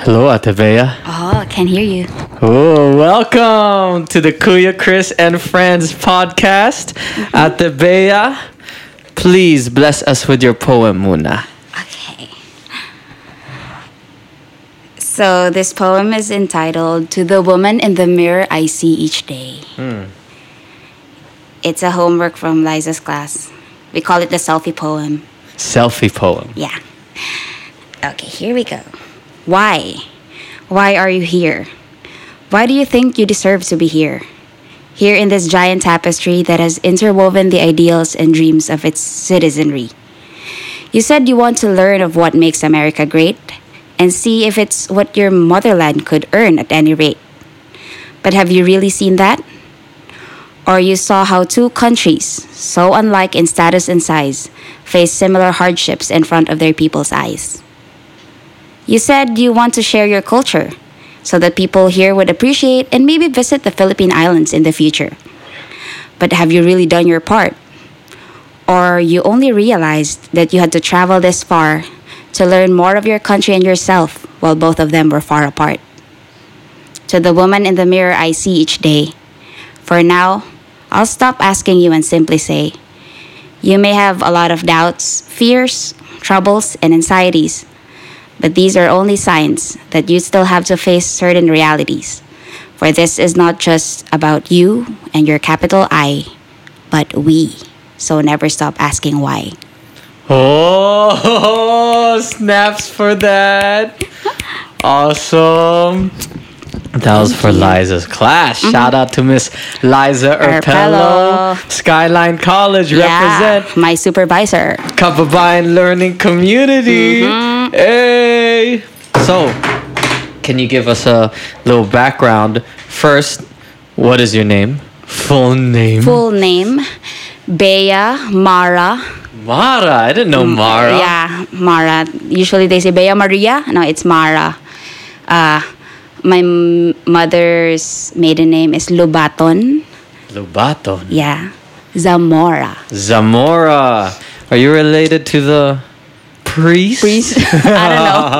Hello, Ate Bea. Oh, I can't hear you. Oh, welcome to the Kuya Chris and Friends podcast. Mm-hmm. Ate Bea, please bless us with your poem, Muna. Okay. So this poem is entitled To the Woman in the Mirror I See Each Day. Hmm. It's a homework from Liza's class. We call it the selfie poem. Selfie poem. Yeah. Okay, here we go. Why? Why are you here? Why do you think you deserve to be here? Here in this giant tapestry that has interwoven the ideals and dreams of its citizenry. You said you want to learn of what makes America great and see if it's what your motherland could earn at any rate. But have you really seen that? Or you saw how two countries, so unlike in status and size, face similar hardships in front of their people's eyes. You said you want to share your culture so that people here would appreciate and maybe visit the Philippine Islands in the future. But have you really done your part? Or you only realized that you had to travel this far to learn more of your country and yourself while both of them were far apart? To the woman in the mirror I see each day, for now, I'll stop asking you and simply say, you may have a lot of doubts, fears, troubles, and anxieties, but these are only signs that you still have to face certain realities. For this is not just about you and your capital I, but we. So never stop asking why. Oh, snaps for that. Awesome. That was for Liza's class. Shout out to Miss Liza Erpelo, Erpelo. Skyline College. Yeah, Represent my supervisor. Kababayan Learning Community. Hey. So, can you give us a little background? First, what is your name? Full name? Full name, Bea Mara. Mara. I didn't know Mara. Mm, Yeah, Mara. Usually they say Bea Maria. No, it's Mara. Uh, my mother's maiden name is Lubaton. Lubaton. Yeah. Zamora. Zamora. Are you related to the priest? Priest? I don't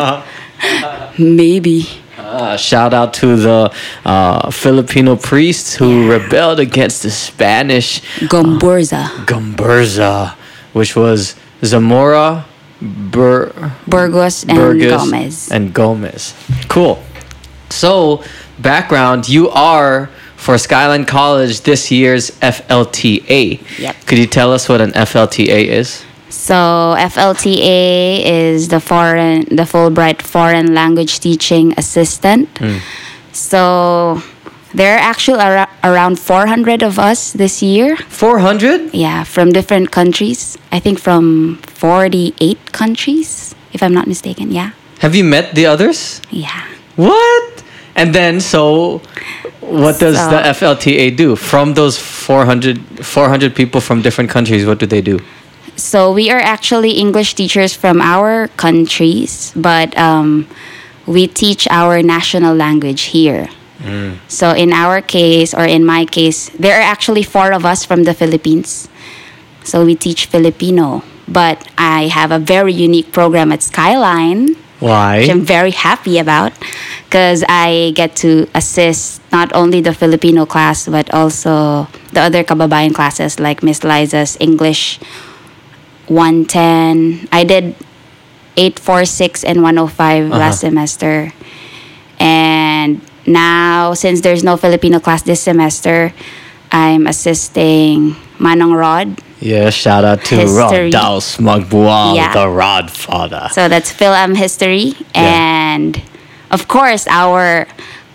know. Maybe. Uh, shout out to the uh, Filipino priests who rebelled against the Spanish Gomburza. Gomburza, which was Zamora, Bur- Burgos and Burgos, Gomez. and Gomez. Cool. So, background: you are for Skyline College this year's FLTA. Yep. Could you tell us what an FLTA is? So FLTA is the foreign, the Fulbright Foreign Language Teaching Assistant. Hmm. So there are actually ar- around 400 of us this year. Four hundred. Yeah, from different countries. I think from 48 countries, if I'm not mistaken. Yeah, Have you met the others? yeah. What? And then, so what does So- the FLTA do? From those 400, 400 people from different countries, what do they do? So we are actually English teachers from our countries, but um, we teach our national language here. So in our case, or in my case, there are actually four of us from the Philippines. So we teach Filipino, but I have a very unique program at Skyline, Why? which I'm very happy about, because I get to assist not only the Filipino class but also the other kababayan classes like Miss Liza's English 110. I did 846 and 105 uh-huh. last semester. And now, since there's no Filipino class this semester, I'm assisting Manong Rod. Yeah, shout out to History. Rodaus Magbual, Yeah. the Rod Father. So that's Phil-Am History. And of course, our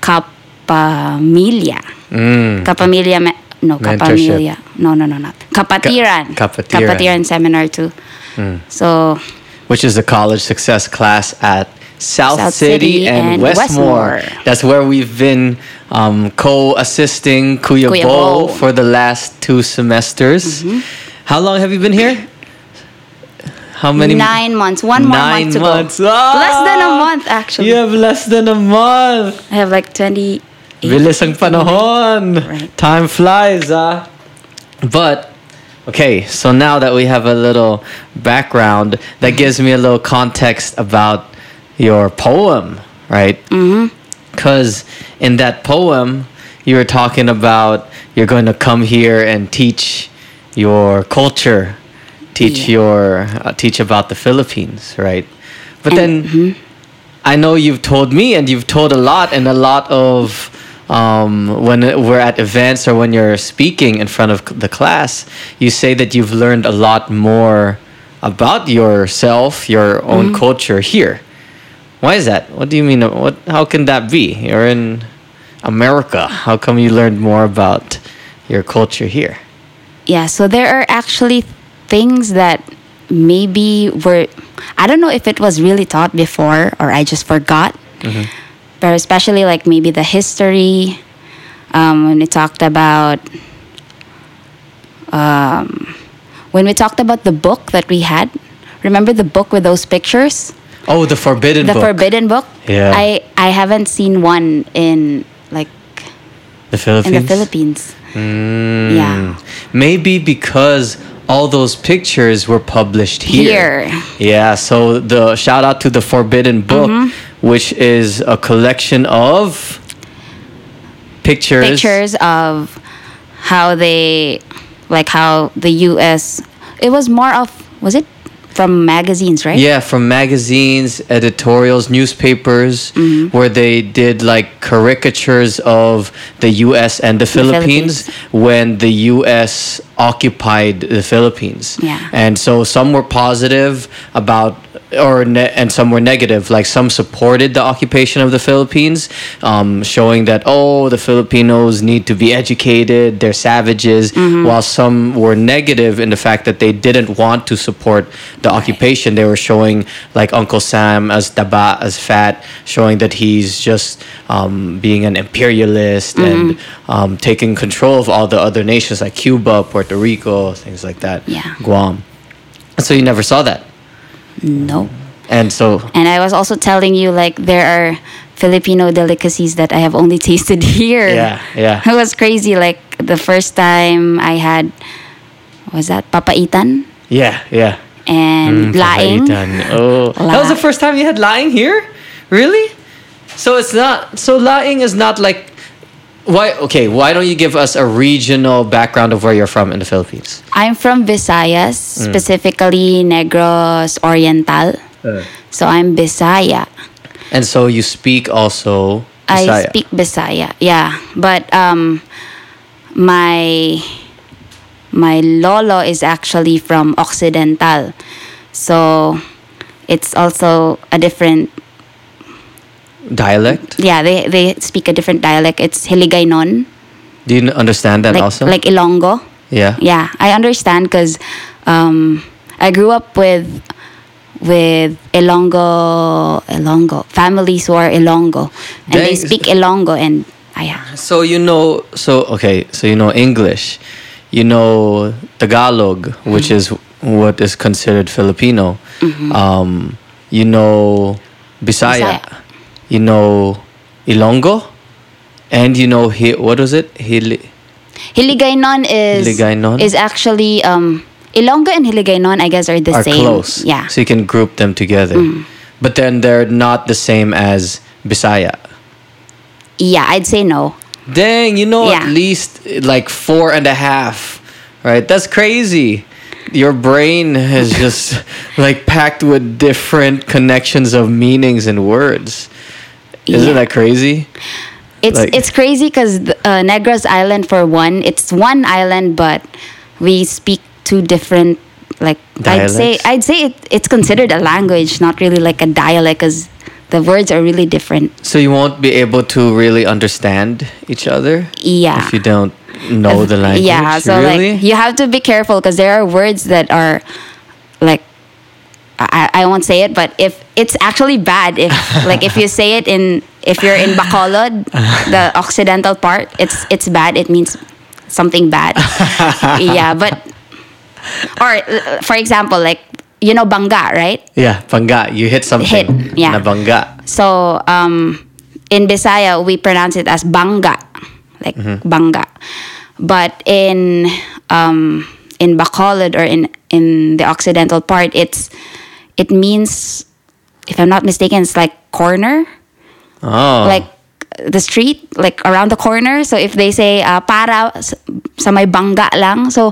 Kapamilya. Mm. Kapamilya, me- no. Kapamilya. No, no, no, not. Kapatiran. Ka- Kapatiran. Kapatiran seminar too. So Which is the college success class at South, South City, City and, and Westmoor. Westmoor. That's where we've been um, co-assisting Kuya, Kuya Bo Bo. for the last two semesters. Mm-hmm. How long have you been here? How many? nine months. One more Nine month to months. go. Less than a Ah! month, actually. You have less than a month. I have like 28. Bilis ang panahon. Right. Time flies, ah. But okay, so now that we have a little background, that gives me a little context about your poem. right? Because in that poem, you were talking about you're going to come here and teach your culture, teach Yeah. your uh, teach about the Philippines, right? But And- then I know you've told me, and you've told a lot, and a lot of um, when we're at events or when you're speaking in front of the class, you say that you've learned a lot more about yourself, your own culture here. Why is that? What do you mean? What? How can that be? You're in America. How come you learned more about your culture here? Yeah, so there are actually things that maybe were I don't know if it was really taught before or I just forgot. But especially like maybe the history um, when we talked about um, when we talked about the book that we had. Remember the book with those pictures? Oh, the Forbidden The Book. Forbidden Book? Yeah. I I haven't seen one in like the Philippines. in the Philippines. Mm. Yeah. Maybe because all those pictures were published here. Here. Yeah, so the shout out to the Forbidden Book, Mm-hmm. which is a collection of pictures. pictures of how they like how the US it was more of was it from magazines, right? Yeah, from magazines, editorials, newspapers, Mm-hmm. where they did like caricatures of the U.S. and the Philippines, when the U.S. occupied the Philippines. Yeah. And so some were positive about, or ne- and some were negative. Like some supported the occupation of the Philippines, um, showing that oh, the Filipinos need to be educated, they're savages, Mm-hmm. while some were negative in the fact that they didn't want to support the occupation. They were showing like Uncle Sam as taba, as fat, showing that he's just um, being an imperialist and Mm-hmm. Um, taking control of all the other nations like Cuba, Puerto Rico, things like that. Yeah. Guam. So you never saw that. No. And so And I was also telling you like there are Filipino delicacies that I have only tasted here. Yeah, yeah. It was crazy. Like the first time I had was that papaitan yeah, yeah. and laing. Papaitan. Oh, that was the first time you had laing here, really? So it's not. So laing is not like. Why? Okay. Why don't you give us a regional background of where you're from in the Philippines? I'm from Visayas, Mm. specifically Negros Oriental. So I'm Bisaya. And so you speak also. I speak Bisaya. Yeah, but um, my my lolo is actually from Occidental, so it's also a different. Dialect. Yeah, they they speak a different dialect. It's Hiligaynon, Do you understand that like also? like Ilonggo. yeah. Yeah, I understand because um, I grew up with with Ilonggo Ilonggo families who are Ilonggo, and they speak Ilonggo, and I So you know. So okay. So you know English. You know Tagalog, which is what is considered Filipino. Um, you know Bisaya. Bisaya. You know Ilonggo, and you know Hi- what was it? Hili. Hiligaynon is Hiligaynon? is actually um Ilonggo and Hiligaynon I guess are the are same. close. Yeah. So you can group them together. But then they're not the same as Bisaya. Yeah, I'd say no. Dang, you know Yeah. at least like four and a half. Right? That's crazy. Your brain is just like packed with different connections of meanings and words. Isn't Yeah. that crazy? It's Like- it's crazy because uh, Negros Island for one, it's one island but we speak two different like I'd say Dialects? I'd say it, it's considered a language, not really like a dialect because the words are really different. So you won't be able to really understand each other Yeah. if you don't know the language. Yeah, so really? like you have to be careful because there are words that are I, I won't say it, but if it's actually bad, if like if you say it in if you're in Bacolod, the occidental part, it's it's bad. It means something bad. yeah, but or for example, like you know bangga, right? yeah, bangga. You hit something. Hit, yeah. Na bangga. So um, in Bisaya, we pronounce it as bangga, like bangga. But in um, in Bacolod or in in the occidental part, it's it means, if I'm not mistaken, it's like corner. Oh. like the street, like around the corner. So if they say uh, para sa may bangga lang, so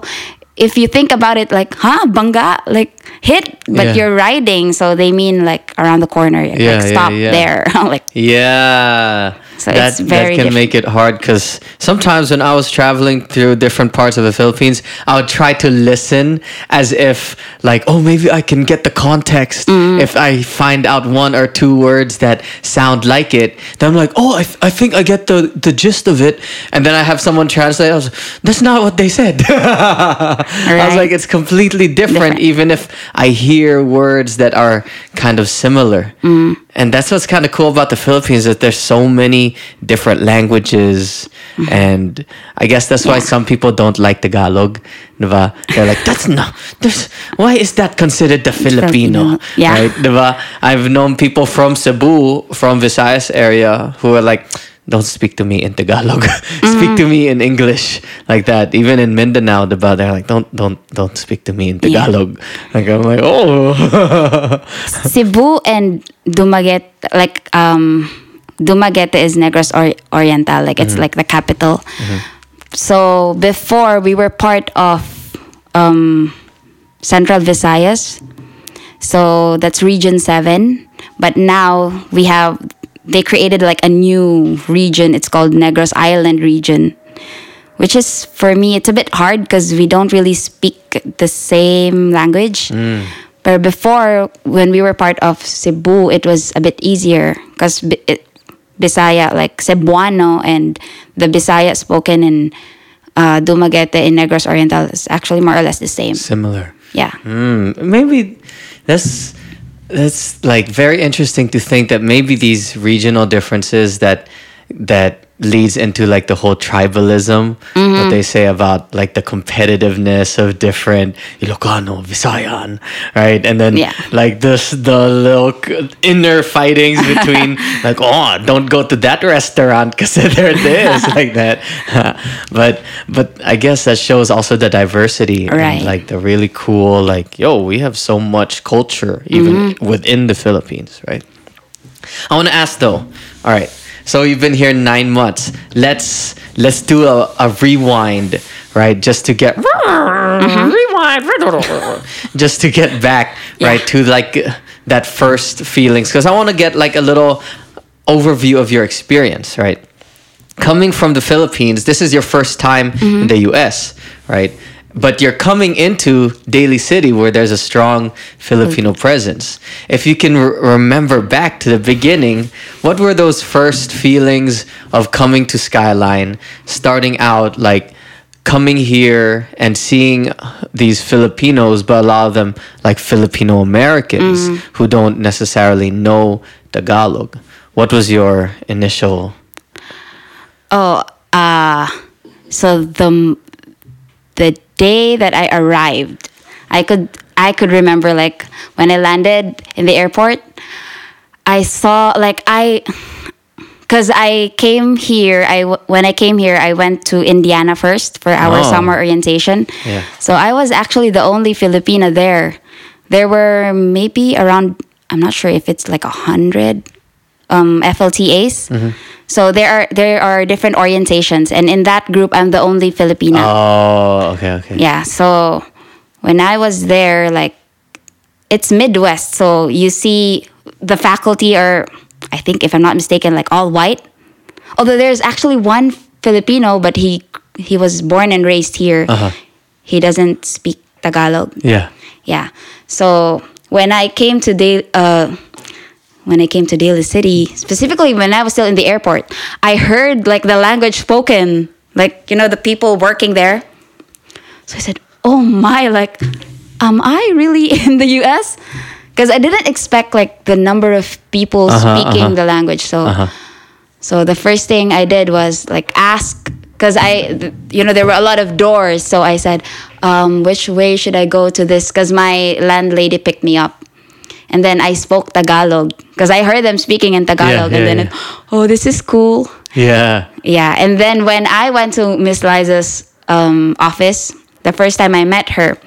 if you think about it, like huh, bangga, like hit, but Yeah. you're riding, so they mean like around the corner, Yeah, like yeah, stop yeah. there, like Yeah. So that, it's very that can different. make it hard because sometimes when I was traveling through different parts of the Philippines, I would try to listen as if, like, oh, maybe I can get the context Mm. if I find out one or two words that sound like it. Then I'm like, oh, I, th- I think I get the, the gist of it. And then I have someone translate. I was that's not what they said. I was like, it's completely different, Different. even if I hear words that are kind of similar. And that's what's kind of cool about the Philippines that there's so many different languages. Mm-hmm. And I guess that's why Yeah. some people don't like the Tagalog. Diba? They're like, that's not, there's, why is that considered the Filipino? Filipino. Yeah. Right? Diba? I've known people from Cebu, from Visayas area, who are like, don't speak to me in Tagalog. speak to me in English like that. Even in Mindanao, diba? They're like, don't, don't, don't speak to me in Yeah. Tagalog. Like I'm like, oh. Cebu and Dumaguete, like um, Dumaguete is Negros or- Oriental, like it's like the capital. So before we were part of um, Central Visayas, so that's Region Seven. But now we have they created like a new region. It's called Negros Island region, which is for me it's a bit hard because we don't really speak the same language. But before, when we were part of Cebu, it was a bit easier because Bisaya, like Cebuano, and the Bisaya spoken in uh, Dumaguete in Negros Oriental is actually more or less the same. Similar. Yeah. Mm, maybe that's that's like very interesting to think that maybe these regional differences that that leads into like the whole tribalism Mm-hmm. what they say about like the competitiveness of different Ilocano, Visayan, right? And then Yeah. like this the little inner fightings between like oh don't go to that restaurant because they're this like that. but but I guess that shows also the diversity and, Right. like the really cool like yo we have so much culture even within the Philippines, right? I want to ask though. All right. So you've been here nine months. Let's let's do a, a rewind, right? Just to get mm-hmm. rewind, just to get back, right, to like that first feelings. Because I want to get like a little overview of your experience, right? Coming from the Philippines, this is your first time in mm-hmm. the U.S., right? But you're coming into Daly City where there's a strong Filipino presence. If you can re- remember back to the beginning, what were those first feelings of coming to Skyline, starting out like coming here and seeing these Filipinos, but a lot of them like Filipino Americans who don't necessarily know Tagalog? What was your initial Oh, uh, so the day that I arrived, I could I could remember like when I landed in the airport, I saw like I because I came here. I when I came here, I went to Indiana first for our Oh. summer orientation. Yeah. So I was actually the only Filipina there. There were maybe around I'm not sure if it's like a hundred um, FLTAs. Mm-hmm. So there are there are different orientations, and in that group, I'm the only Filipina. Oh, okay, okay. Yeah. So when I was there, like it's Midwest, so you see the faculty are, I think, if I'm not mistaken, like all white. Although there's actually one Filipino, but he he was born and raised here. Uh-huh. He doesn't speak Tagalog. Yeah. Yeah. So when I came to the. uh, when I came to Daly City, specifically when I was still in the airport, I heard like the language spoken, like you know the people working there. So I said, "Oh my! Like, am I really in the U.S.?" Because I didn't expect like the number of people Uh-huh, speaking uh-huh. the language. So, Uh-huh. so the first thing I did was like ask, because I, th- you know, there were a lot of doors. So I said, um, which way should I go to this? Because my landlady picked me up. And then I spoke Tagalog because I heard them speaking in Tagalog. yeah, and then, yeah. It, oh, this is cool. Yeah. Yeah. And then when I went to Miss Liza's um, office, the first time I met her,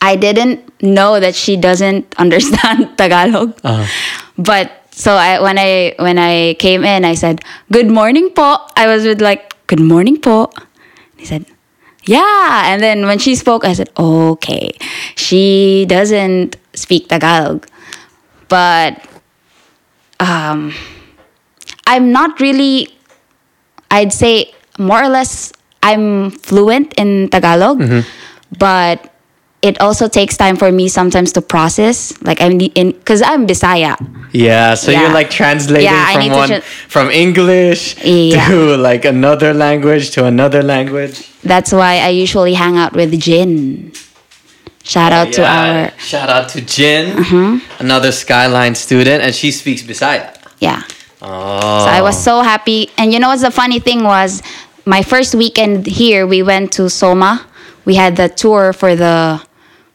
I didn't know that she doesn't understand Tagalog. Uh-huh. But so I when I when I came in, I said, "Good morning, po." I was with like, "Good morning, po." He said, "Yeah." And then when she spoke, I said, "Okay." She doesn't speak Tagalog, but um, I'm not really. I'd say more or less I'm fluent in Tagalog, but it also takes time for me sometimes to process. Like I'm in because I'm Bisaya. Yeah, so Yeah. you're like translating Yeah, from one tra- from English Yeah. to like another language to another language. That's why I usually hang out with Jin. Shout out to Yeah, our Mm-hmm. shout out to Jin, another Skyline student, and she speaks Bisaya. yeah. Oh, So I was so happy. And you know what's the funny thing was my first weekend here we went to Soma. We had the tour for the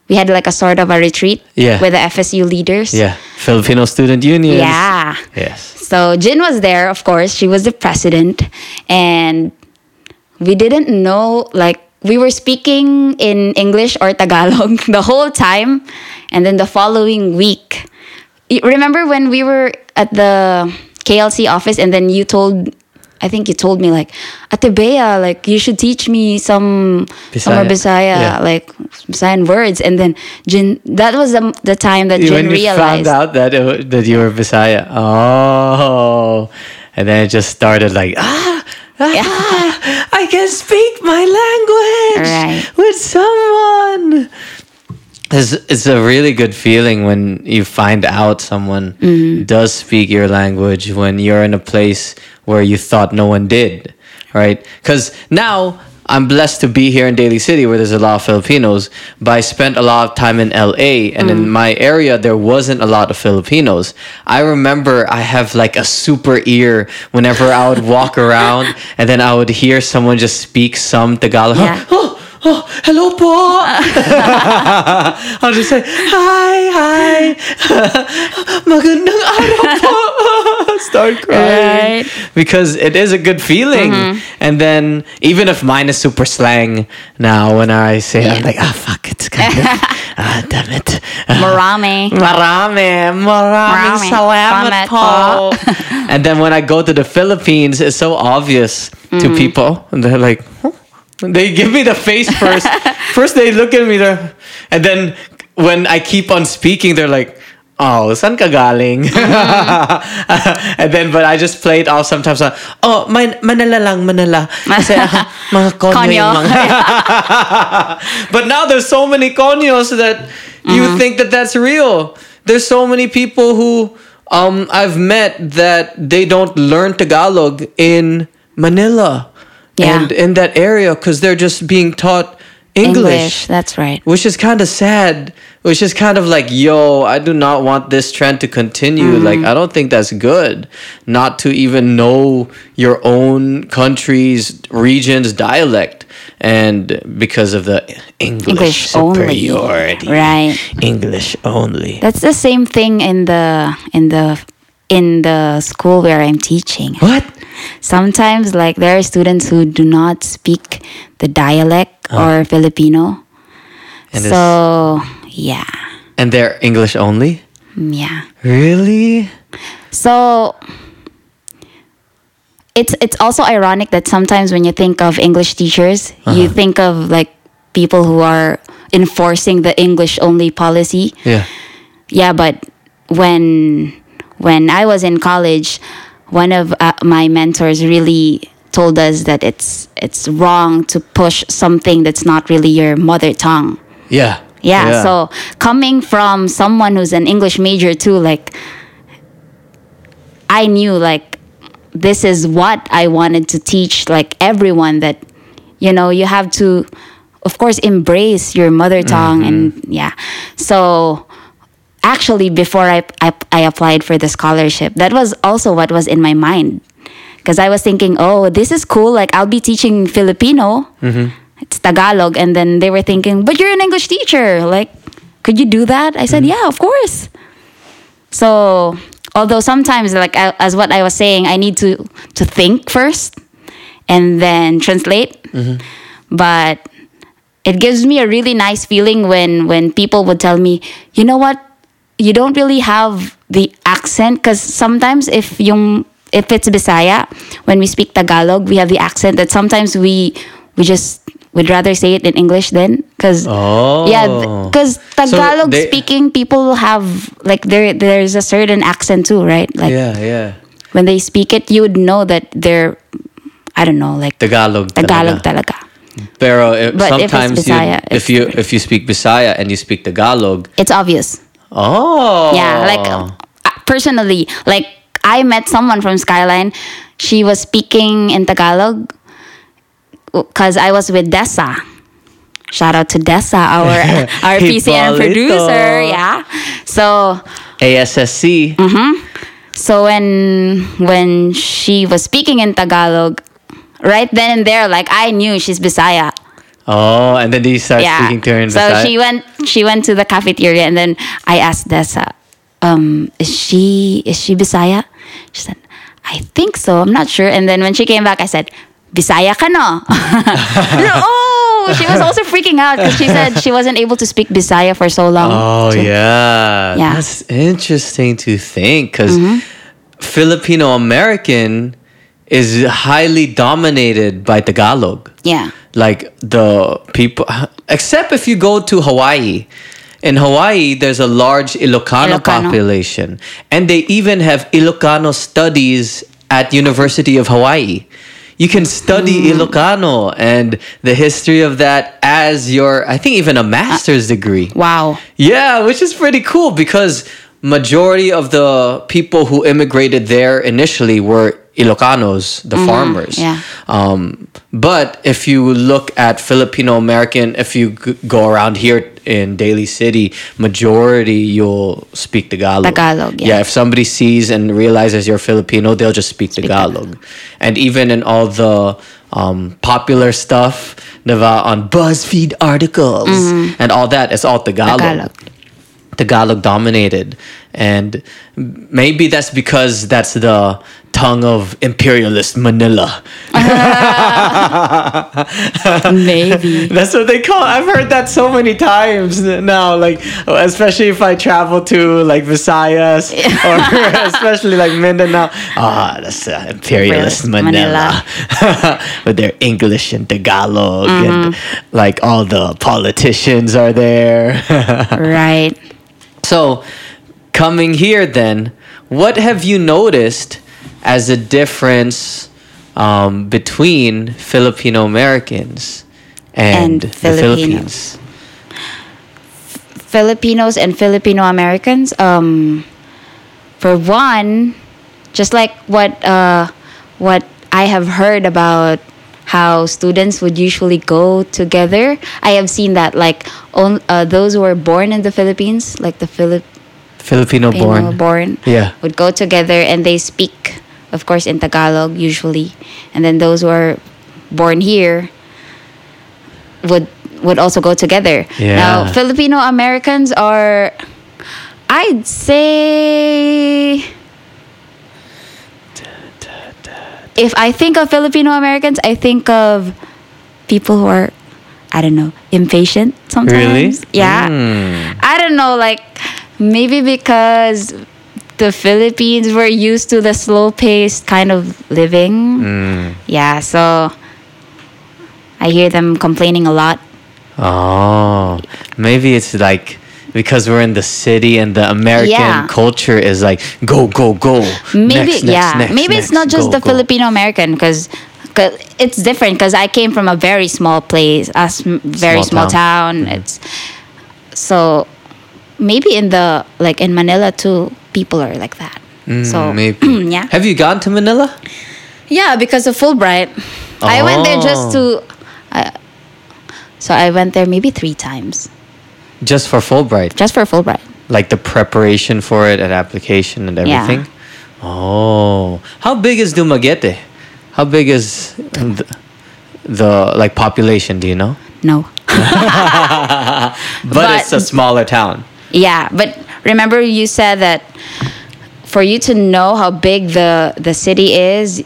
we had like a sort of a retreat Yeah. with the FSU leaders. yeah, Filipino Student Union. Yeah. Yes. So Jin was there, of course. She was the president. And we didn't know, like, we were speaking in English or Tagalog the whole time. And then the following week, remember when we were at the KLC office and then you told, I think you told me, like, Ate Bea, like, you should teach me some, some more Bisaya. Bisaya, Yeah. like, Bisayan words. And then Jin, that was the, the time that Jin when realized. found out that it, that you were Bisaya, oh, and then it just started like ah. ah, I can speak my language Right. with someone. It's, it's a really good feeling when you find out someone Mm-hmm. does speak your language when you're in a place where you thought no one did, right? Because now I'm blessed to be here in Daly City where there's a lot of Filipinos, but I spent a lot of time in LA and in mm. my area there wasn't a lot of Filipinos. I remember I have like a super ear whenever I would walk around and then I would hear someone just speak some Tagalog. Yeah. Oh, oh, hello po. I'll just say, hi, hi. Magandang araw po. Start crying. Right. Because it is a good feeling. And then, even if mine is super slang now, when I say, it, I'm like, ah, fuck, it's kind of, ah, damn it. Marami. Marami, maraming Marami. salamat po. and then when I go to the Philippines, it's so obvious to Mm-hmm. people. And they're like, huh? they give me the face first. first they look at me there. And then when I keep on speaking, they're like, Oh, san ka galing? Mm-hmm. and then, but I just play it off sometimes. Like, oh, man, Manila lang, Manila. Kasi, ah, mga konyo but now there's so many conyos that you Mm-hmm. think that that's real. There's so many people who um, I've met that they don't learn Tagalog in Manila Yeah. and in that area because they're just being taught English, That's right. which is kind of sad. Which is kind of like, yo, I do not want this trend to continue. Mm-hmm. Like, I don't think that's good. Not to even know your own country's region's dialect, and because of the English, English only. superiority, Right. English only. That's the same thing in the in the in the school where I'm teaching. what? Sometimes like there are students who do not speak the dialect or Filipino. And so yeah. And they're English only. Yeah. Really? So it's it's also ironic that sometimes when you think of English teachers, you think of like people who are enforcing the English only policy. Yeah. Yeah, but when when I was in college, one of uh, my mentors really told us that it's it's wrong to push something that's not really your mother tongue. Yeah. Yeah, so coming from someone who's an English major too, like I knew like this is what I wanted to teach like everyone that you know you have to of course embrace your mother tongue and mm-hmm. yeah. So actually before I, I I applied for the scholarship, that was also what was in my mind. Because I was thinking, oh, this is cool. Like I'll be teaching Filipino mm-hmm. it's Tagalog. And then they were thinking, but you're an English teacher. Like, could you do that? I said, mm-hmm. yeah, of course. So, although sometimes, like I, as what I was saying, I need to to think first and then translate. Mm-hmm. But it gives me a really nice feeling when when people would tell me, you know what, you don't really have the accent because sometimes if yung if it's Bisaya, when we speak Tagalog, we have the accent that sometimes we we just would rather say it in English then because Oh. yeah because Tagalog they- speaking people have like there there's a certain accent too right like Yeah, yeah. when they speak it you would know that they're I don't know like Tagalog. Tagalog talaga. talaga. Pero if, But if it's sometimes you, Bisaya, if you if you speak Bisaya and you speak Tagalog, It's obvious. oh Yeah, like uh, personally, like I met someone from Skyline. She was speaking in Tagalog because I was with Dessa. Shout out to Dessa, our our PCN producer. Yeah. So ASSC. Mm-hmm. so when when she was speaking in Tagalog, right then and there, like I knew she's Bisaya. Oh, and then you start yeah. speaking to her in so she went she went to the cafeteria and then I asked Dessa, um, is she is she Bisaya? She said, I think so. I'm not sure. And then when she came back, I said, Bisaya ka no? oh, she was also freaking out because she said she wasn't able to speak Bisaya for so long. Oh So- yeah. Yeah. That's interesting to think because Mm-hmm. Filipino American is highly dominated by Tagalog. Yeah. Like the people, except if you go to Hawaii. In Hawaii, there's a large Ilocano, Ilocano. population, and they even have Ilocano studies at University of Hawaii. You can study Hmm. Ilocano and the history of that as your, I think, even a master's degree. Wow. Yeah, which is pretty cool because majority of the people who immigrated there initially were Ilocanos, the farmers. yeah. Um, but if you look at Filipino American, if you g- go around here in Daly City, majority you'll speak Tagalog. Tagalog, yeah. if somebody sees and realizes you're Filipino, they'll just speak, Tagalog. And even in all the um, popular stuff, diba, on BuzzFeed articles and all that, it's all Mm-hmm. Tagalog. Tagalog dominated. And maybe that's because that's the tongue of imperialist Manila. Maybe. That's what they call. I've heard that so many times now. Like, especially if I travel to like Visayas or especially like Mindanao. Ah, that's uh, imperialist Imperialist Manila, with their English and Tagalog, and like all the politicians are there. right. So, coming here then, what have you noticed as a difference um, between Filipino Americans and, And the Filipinos. Philippines? Filipinos and Filipino Americans. Um, for one, just like what uh, what I have heard about how students would usually go together, I have seen that like on, uh, those who were born in the Philippines, like the Filip- Filipino Filipino born. born, Yeah. would go together and they speak, of course, in Tagalog usually, and then those who are born here would would also go together. Yeah. Now, Filipino Americans are, I'd say, if I think of Filipino Americans, I think of people who are, I don't know, impatient sometimes. Really? Yeah. Hmm. I don't know, like maybe because the Philippines were used to the slow paced kind of living. Mm. Yeah, so I hear them complaining a lot. Oh, maybe it's like because we're in the city and the American Yeah. culture is like go go go. Maybe Next, next, yeah, next, maybe it's not just go, the go. Filipino American because it's different because I came from a very small place, a sm- very Small small, town. town. It's so maybe in the like in Manila too, people are like that. so Mm, maybe. yeah, Have you gone to Manila? yeah, because of Fulbright, I went there just to. I so I went there maybe three times Just for Fulbright. just for Fulbright. like the preparation for it and application and everything? Yeah. Oh, how big is Dumaguete? How big is the, the like population? Do you know? No. But, But- it's a smaller town. Yeah, but remember you said that for you to know how big the the city is,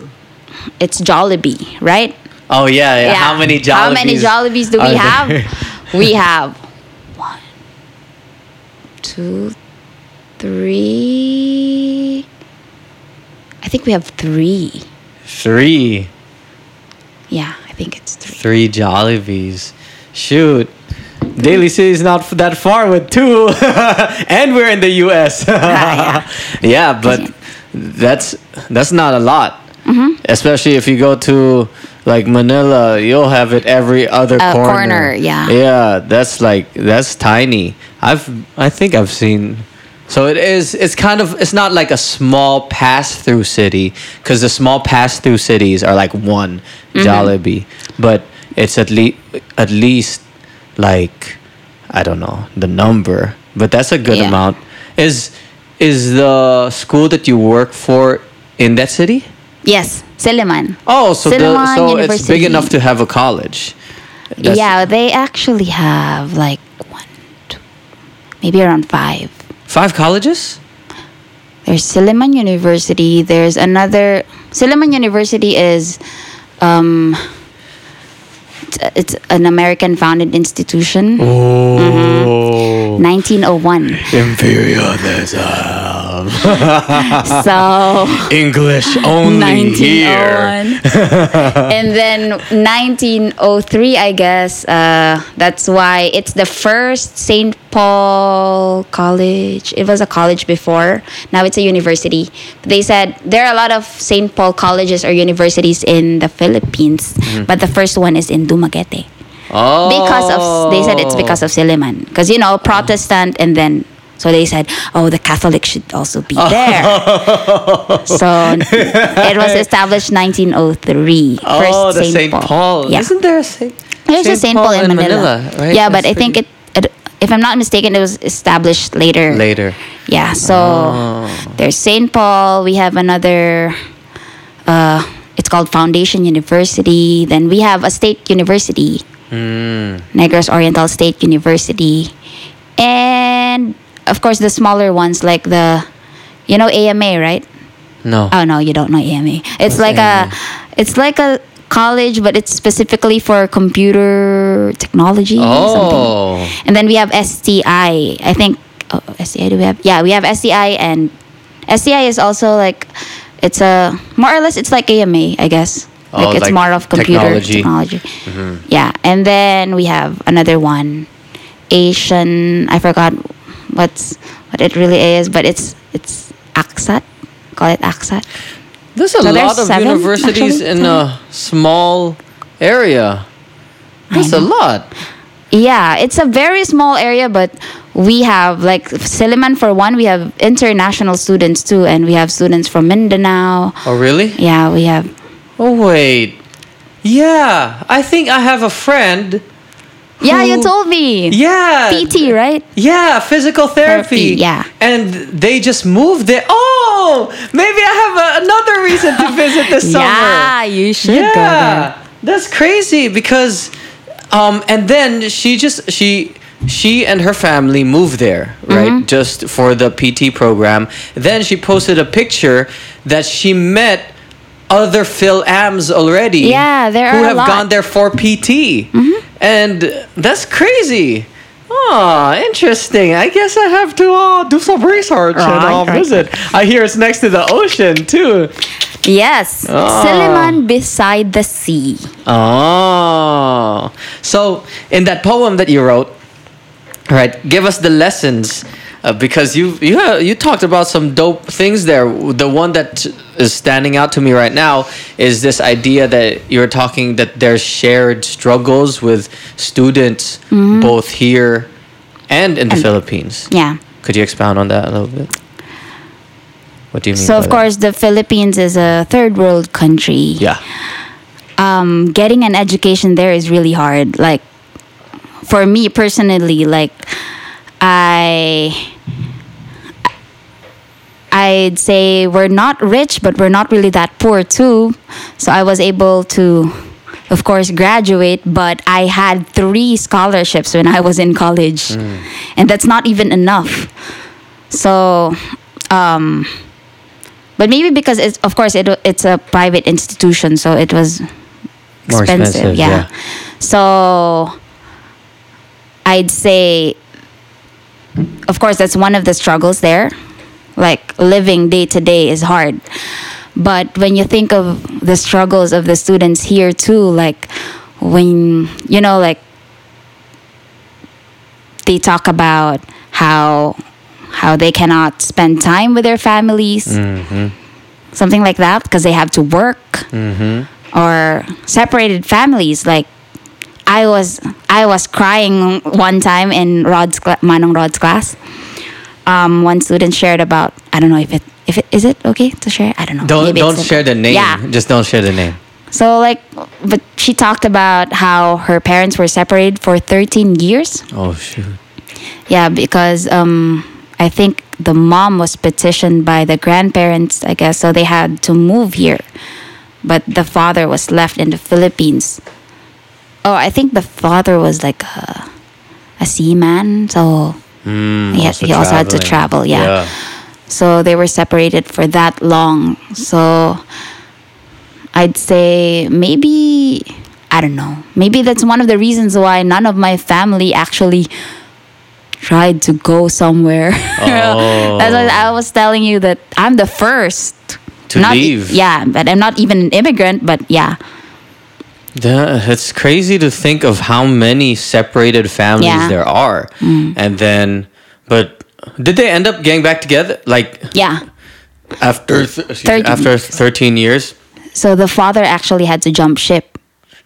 it's Jollibee, right? Oh yeah, yeah. How many Jollibees? How many Jollibees do we there? have? we have two, three. I think we have three. Three. Yeah, I think it's three. Three Jollibees. Shoot. Daly is not that far with two. and we're in the US. yeah. yeah, but that's that's not a lot. Mm-hmm. Especially if you go to like Manila, you'll have it every other A corner. corner, yeah. Yeah, that's like that's tiny. I've I think I've seen so it is it's kind of it's not like a small pass through city cuz the small pass through cities are like one Mm-hmm. Jollibee, but it's at least at least like I don't know the number, but that's a good Yeah. amount. Is is the school that you work for in that city? Yes, Silliman. Oh, so the, so it's big enough to have a college. That's- yeah, they actually have like maybe around five. Five colleges? There's Silliman University. There's another. Silliman University is, um, it's, an American founded institution. Oh. 1901. Imperialism. So English only here. and then 1903, I guess. Uh, that's why it's the first St. Paul College. It was a college before. Now it's a university. They said there are a lot of St. Paul colleges or universities in the Philippines, but the first one is in Dumaguete. Oh. Because of, they said it's because of Silliman. Because, you know, Protestant and then. So they said, oh, the Catholic should also be there. so it was established 1903. Oh, first the St. Paul. Yeah. Isn't there a St. There's a St. Paul, in Manila. right? Yeah, but That's I think it, it, if I'm not mistaken, it was established later. later. Yeah, so Oh. there's St. Paul. We have another, uh, it's called Foundation University. Then we have a state university, Mm. Negros Oriental State University. And of course, the smaller ones like the, you know, AMA, right? No. Oh no, you don't know AMA. It's What's like AMA? a, it's like a college, but it's specifically for computer technology. Oh. Something. And then we have STI. I think oh, STI. Do we have? Yeah, we have STI, and STI is also like, it's a more or less it's like AMA, I guess. Oh, Like it's like more of computer technology. technology. Mm-hmm. Yeah, and then we have another one, Asian. I forgot what's what it really is, but it's it's AXAT. Call it AXAT. There's a So there's lot of seven, universities actually, in a small area. That's a lot. Yeah, it's a very small area, but we have like Silliman for one. We have international students too, and we have students from Mindanao. Oh, really? Yeah, we have. Oh, wait. Yeah, I think I have a friend. Yeah, you told me. Yeah. PT, right? Yeah, physical therapy. Therapy, yeah. And they just moved there. Oh, maybe I have a, another reason to visit this summer. Yeah, you should go there. yeah, that's crazy because, um, and then she just she she and her family moved there, right? Mm-hmm. Just for the PT program. Then she posted a picture that she met other Phil Ams already. Yeah, there who have lot. Mm-hmm. gone there for PT, and that's crazy. Oh, interesting. I guess I have to uh, do some research and Right, uh, right. visit. I hear it's next to the ocean too. Yes. Silliman beside the sea. Oh, so in that poem that you wrote, right? Give us the lessons, uh, because you you you talked about some dope things there. The one that is standing out to me right now is this idea that you're talking that there's shared struggles with students both here and in the And- Philippines. Yeah. Could you expound on that a little bit? What do you mean? So of that? course, the Philippines is a third world country. yeah. um, getting an education there is really hard. Like for me personally, like I I'd say we're not rich, but we're not really that poor too. So I was able to, of course, graduate, but I had three scholarships when I was in college, and that's not even enough. So, um, but maybe because it's of course it it's a private institution, so it was More expensive, yeah. yeah. So I'd say, of course, that's one of the struggles there. Like living day to day is hard. But when you think of the struggles of the students here too, like when you know, like they talk about how how they cannot spend time with their families, mm-hmm. something like that, because they have to work, mm-hmm. or separated families. Like I was, I was crying one time in Rod's cla- Manong Rod's class. Um, one student shared about I don't know if it if it is it okay to share I don't know Don't Maybe don't share the name. yeah Just don't share the name. so like but she talked about how her parents were separated for 13 years Oh shoot. yeah, because um, I think the mom was petitioned by the grandparents, I guess, so they had to move here. But the father was left in the Philippines. Oh, I think the father was like a, a seaman, so Mm, he, had, he also had to travel, yeah. So they were separated for that long. So I'd say maybe, I don't know, maybe that's one of the reasons why none of my family actually tried to go somewhere. Oh. that's I was telling you that I'm the first. To not leave. yeah, but I'm not even an immigrant, but yeah. Yeah, it's crazy to think of how many separated families Yeah. Mm. there are, and then, but did they end up getting back together? Like Yeah. after th- excuse me, Thirty- after thirteen years? So the father actually had to jump ship.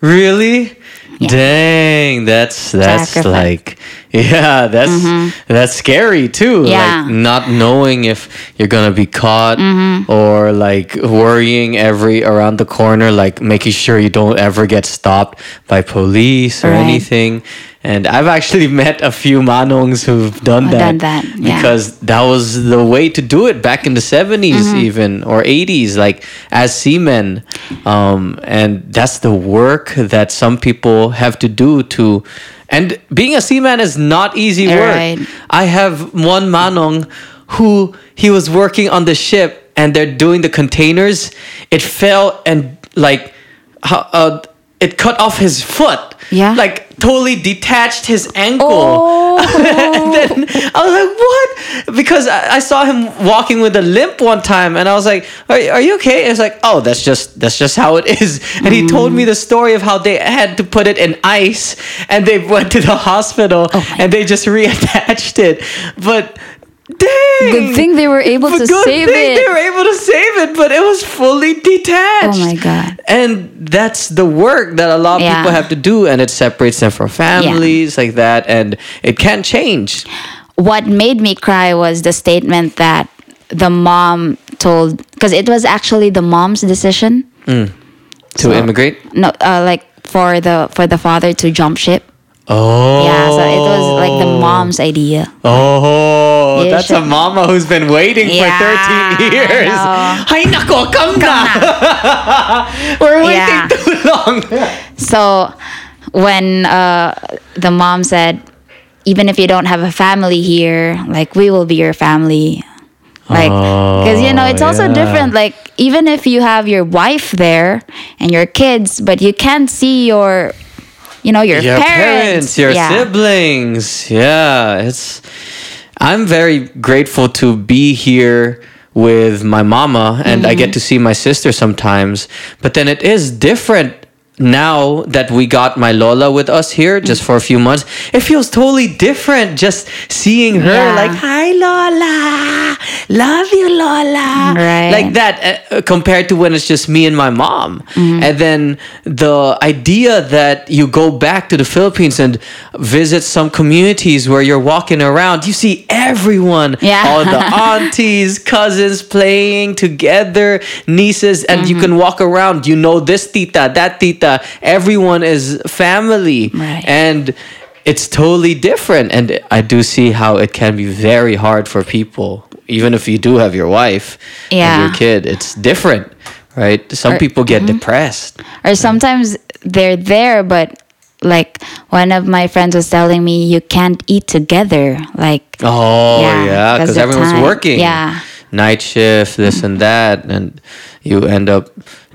Really? Yeah. Dang, that's that's Sacrifice. like yeah, that's that's scary too. Mm-hmm. Yeah. Mm-hmm. Like not knowing if you're gonna be caught or like worrying every around the corner, like making sure you don't ever get stopped by police or Right. anything. And I've actually met a few manongs who've done that, done that, yeah. because that was the way to do it back in the 70s Mm-hmm. even or 80s like as seamen um, and that's the work that some people have to do to and being a seaman is not easy work Right. i have one manong who he was working on the ship and they're doing the containers it fell and like uh, it cut off his foot Yeah. like totally detached his ankle Oh. and then I was like, "What?" Because I, I saw him walking with a limp one time, and I was like, "Are, are you okay?" And it's like, "Oh, that's just that's just how it is." And he told me the story of how they had to put it in ice, and they went to the hospital, Oh and they just reattached it. But dang, Good thing they were able But to good save thing it. They were able to save it, but it was fully detached. Oh my God. And that's the work that a lot of Yeah. people have to do, and it separates them from families like that, and it can't change. what made me cry was the statement that the mom told because it was actually the mom's decision To So- immigrate. no uh, like for the for the father to jump ship Oh. yeah so it was like the mom's idea Oh, that's a mama who's been waiting Yeah, for 13 years. I Ay, nako, come na. We're waiting Yeah. too long. so when uh, the mom said even if you don't have a family here like we will be your family like because you know it's also Oh, yeah. different like even if you have your wife there and your kids but you can't see your you know your, your parents, your yeah. siblings. Yeah, it's. I'm very grateful to be here with my mama, and I Mm-hmm. get to see my sister sometimes. But then it is different now that we got my Lola with us here just for a few months. It feels totally different just seeing her Yeah. like, "Hi Lola, love you Lola," Right. like that uh, compared to when it's just me and my mom. Mm-hmm. And then the idea that you go back to the Philippines and visit some communities where you're walking around, you see everyone, Yeah. all the aunties, cousins playing together, nieces, and you Mm-hmm. can walk around. You know this tita, that tita. Everyone is family. Right. And it's totally different. And I do see how it can be very hard for people, even if you do have your wife and Yeah. your kid. It's different, right? Some Or- people get mm-hmm. depressed. or sometimes they're there but like one of my friends was telling me you can't eat together like Oh, Yeah, yeah, because the everyone's time. working. Yeah. Night shift, this and that. And you end up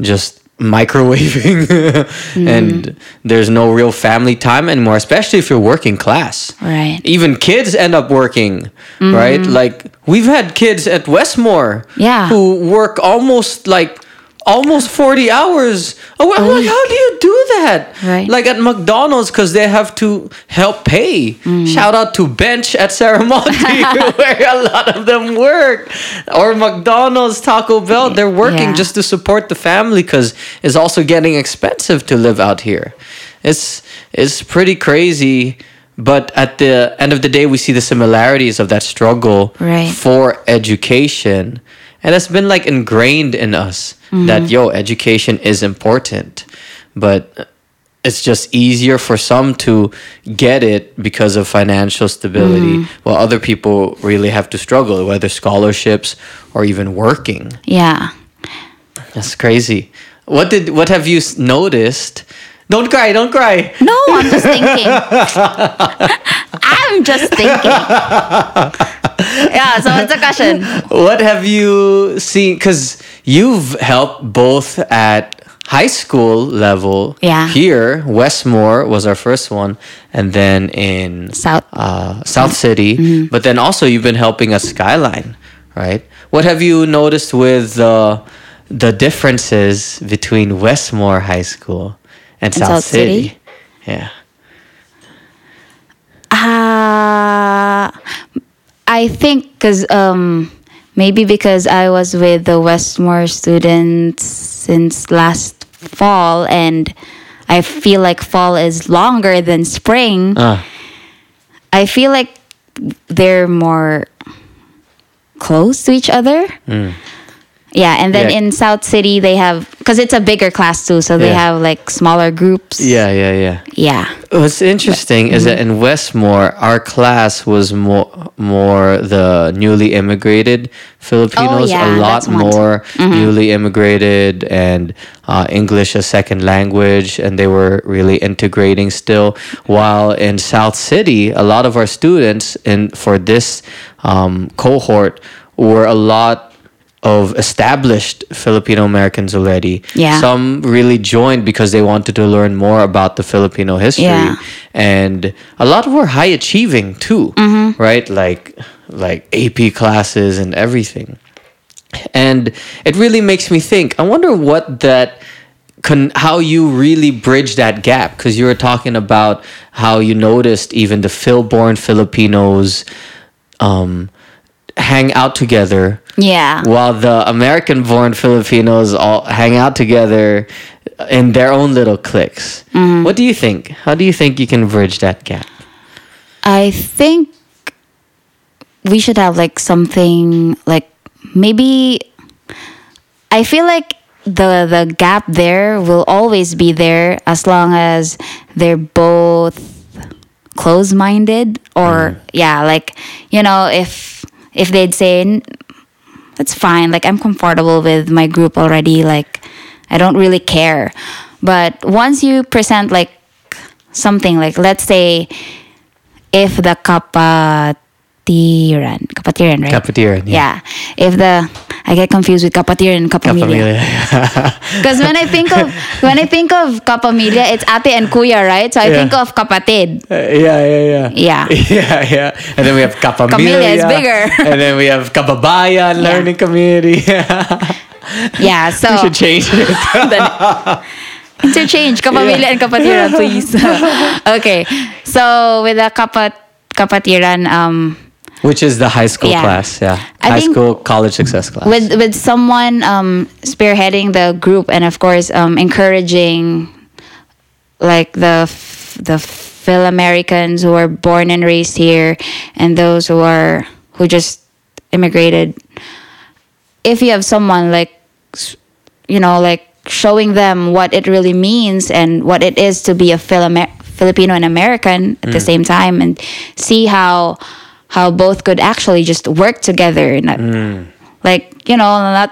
just microwaving. And hmm. there's no real family time anymore especially if you're working class. Right. even kids end up working right? Mm-hmm. Like we've had kids at westmoor Yeah. who work almost like almost 40 hours oh, I'm like, how do you do that Right. like at mcdonald's because they have to help pay Mm. shout out to bench at Serramonte where a lot of them work or mcdonald's taco bell they're working Yeah. just to support the family because it's also getting expensive to live out here it's it's pretty crazy but at the end of the day we see the similarities of that struggle Right. for education and it's been like ingrained in us mm-hmm. that yo education is important but it's just easier for some to get it because of financial stability mm. while other people really have to struggle whether scholarships or even working Yeah. that's crazy what did what have you noticed don't cry don't cry No, I'm just thinking. I'm just thinking. yeah, so it's a question. what have you seen because you've helped both at high school level Yeah. here westmoor was our first one and then in South. uh, south city but then also you've been helping at skyline right what have you noticed with uh, the differences between westmoor high school and, south, South city? City? yeah Uh, I think because um, maybe because I was with the Westmoor students since last fall, and I feel like fall is longer than spring. uh, I feel like they're more close to each other. Yeah, and then. Yeah. in South City they have because it's a bigger class too, so they Yeah. have like smaller groups. yeah yeah yeah Yeah. What's interesting is that in Westmoor, our class was more more the newly immigrated Filipinos, Oh, yeah, a lot more newly immigrated and uh, English as second language, and they were really integrating still. While in South City, a lot of our students in for this um, cohort were a lot of established Filipino Americans already. Yeah. Some really joined because they wanted to learn more about the Filipino history. Yeah. And a lot were high achieving too, right? Like like AP classes and everything. And it really makes me think. I wonder what that con- how you really bridge that gap because you were talking about how you noticed even the Phil-born Filipinos um, hang out together Yeah. while the American born Filipinos all hang out together in their own little cliques. Mm-hmm. What do you think? How do you think you can bridge that gap? I think we should have like something like maybe I feel like the the gap there will always be there as long as they're both close-minded or mm-hmm. yeah like you know if if they'd say that's fine. Like i'm comfortable with my group already. Like i don't really care. But once you present like something like let's say if the kapatiran kapatiran right? Kapatiran, yeah. yeah. If the i get confused with kapatiran and kapamilya Kapamilya. because when i think of when i think of kapamilya it's ate and kuya right so i Yeah. think of kapatid Uh, yeah, yeah, yeah. Yeah. Yeah, yeah. And then we have Kapamilya. Kamilya is bigger. and then we have Kababayan Yeah. Learning Community. yeah so we should change it. Interchange kapamilya and kapatiran, please. okay. So with the kapat kapatiran, um, Which is the high school Yeah. class, yeah. I high school college success class. with with someone um, spearheading the group and of course um, encouraging like the f- the Phil Americans who are born and raised here and those who are who just immigrated. If you have someone like you know like showing them what it really means and what it is to be a Phil Amer- Filipino and American at the same time and see how how both could actually just work together not mm. like you know not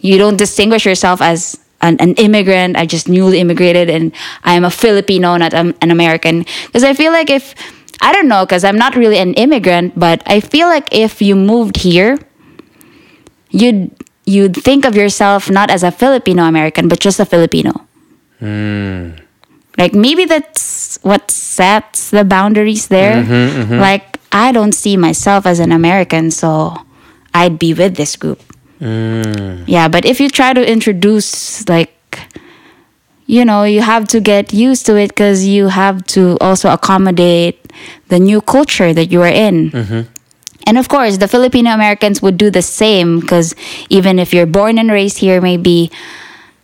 you don't distinguish yourself as an, an immigrant. I just newly immigrated and i'm a filipino not um, an american. Because i feel like if i don't know because i'm not really an immigrant but i feel like if you moved here you'd you'd think of yourself not as a Filipino American, but just a Filipino. Mm. Like maybe that's what sets the boundaries there. Mm-hmm, mm-hmm. Like I don't see myself as an American, so I'd be with this group. Yeah, but if you try to introduce like you know, you have to get used to it because you have to also accommodate the new culture that you are in. And of course, the Filipino Americans would do the same because even if you're born and raised here, maybe,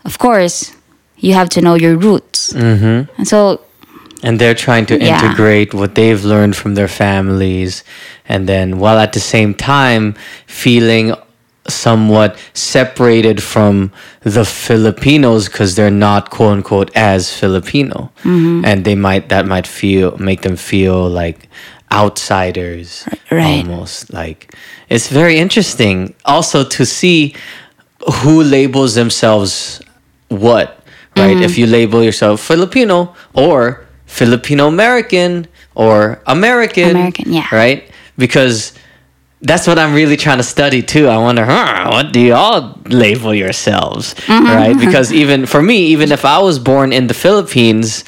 of course, you have to know your roots. Mm-hmm. And so, and they're trying to Yeah. integrate what they've learned from their families and then while at the same time feeling somewhat separated from the Filipinos because they're not quote unquote as Filipino Mm-hmm. and they might that might feel make them feel like outsiders Right. almost like it's very interesting also to see who labels themselves what right Mm-hmm. if you label yourself filipino or filipino american or american American, yeah. right because that's what I'm really trying to study too. I wonder, huh, what do y'all label yourselves, Mm-hmm. right? Because even for me, even if I was born in the Philippines,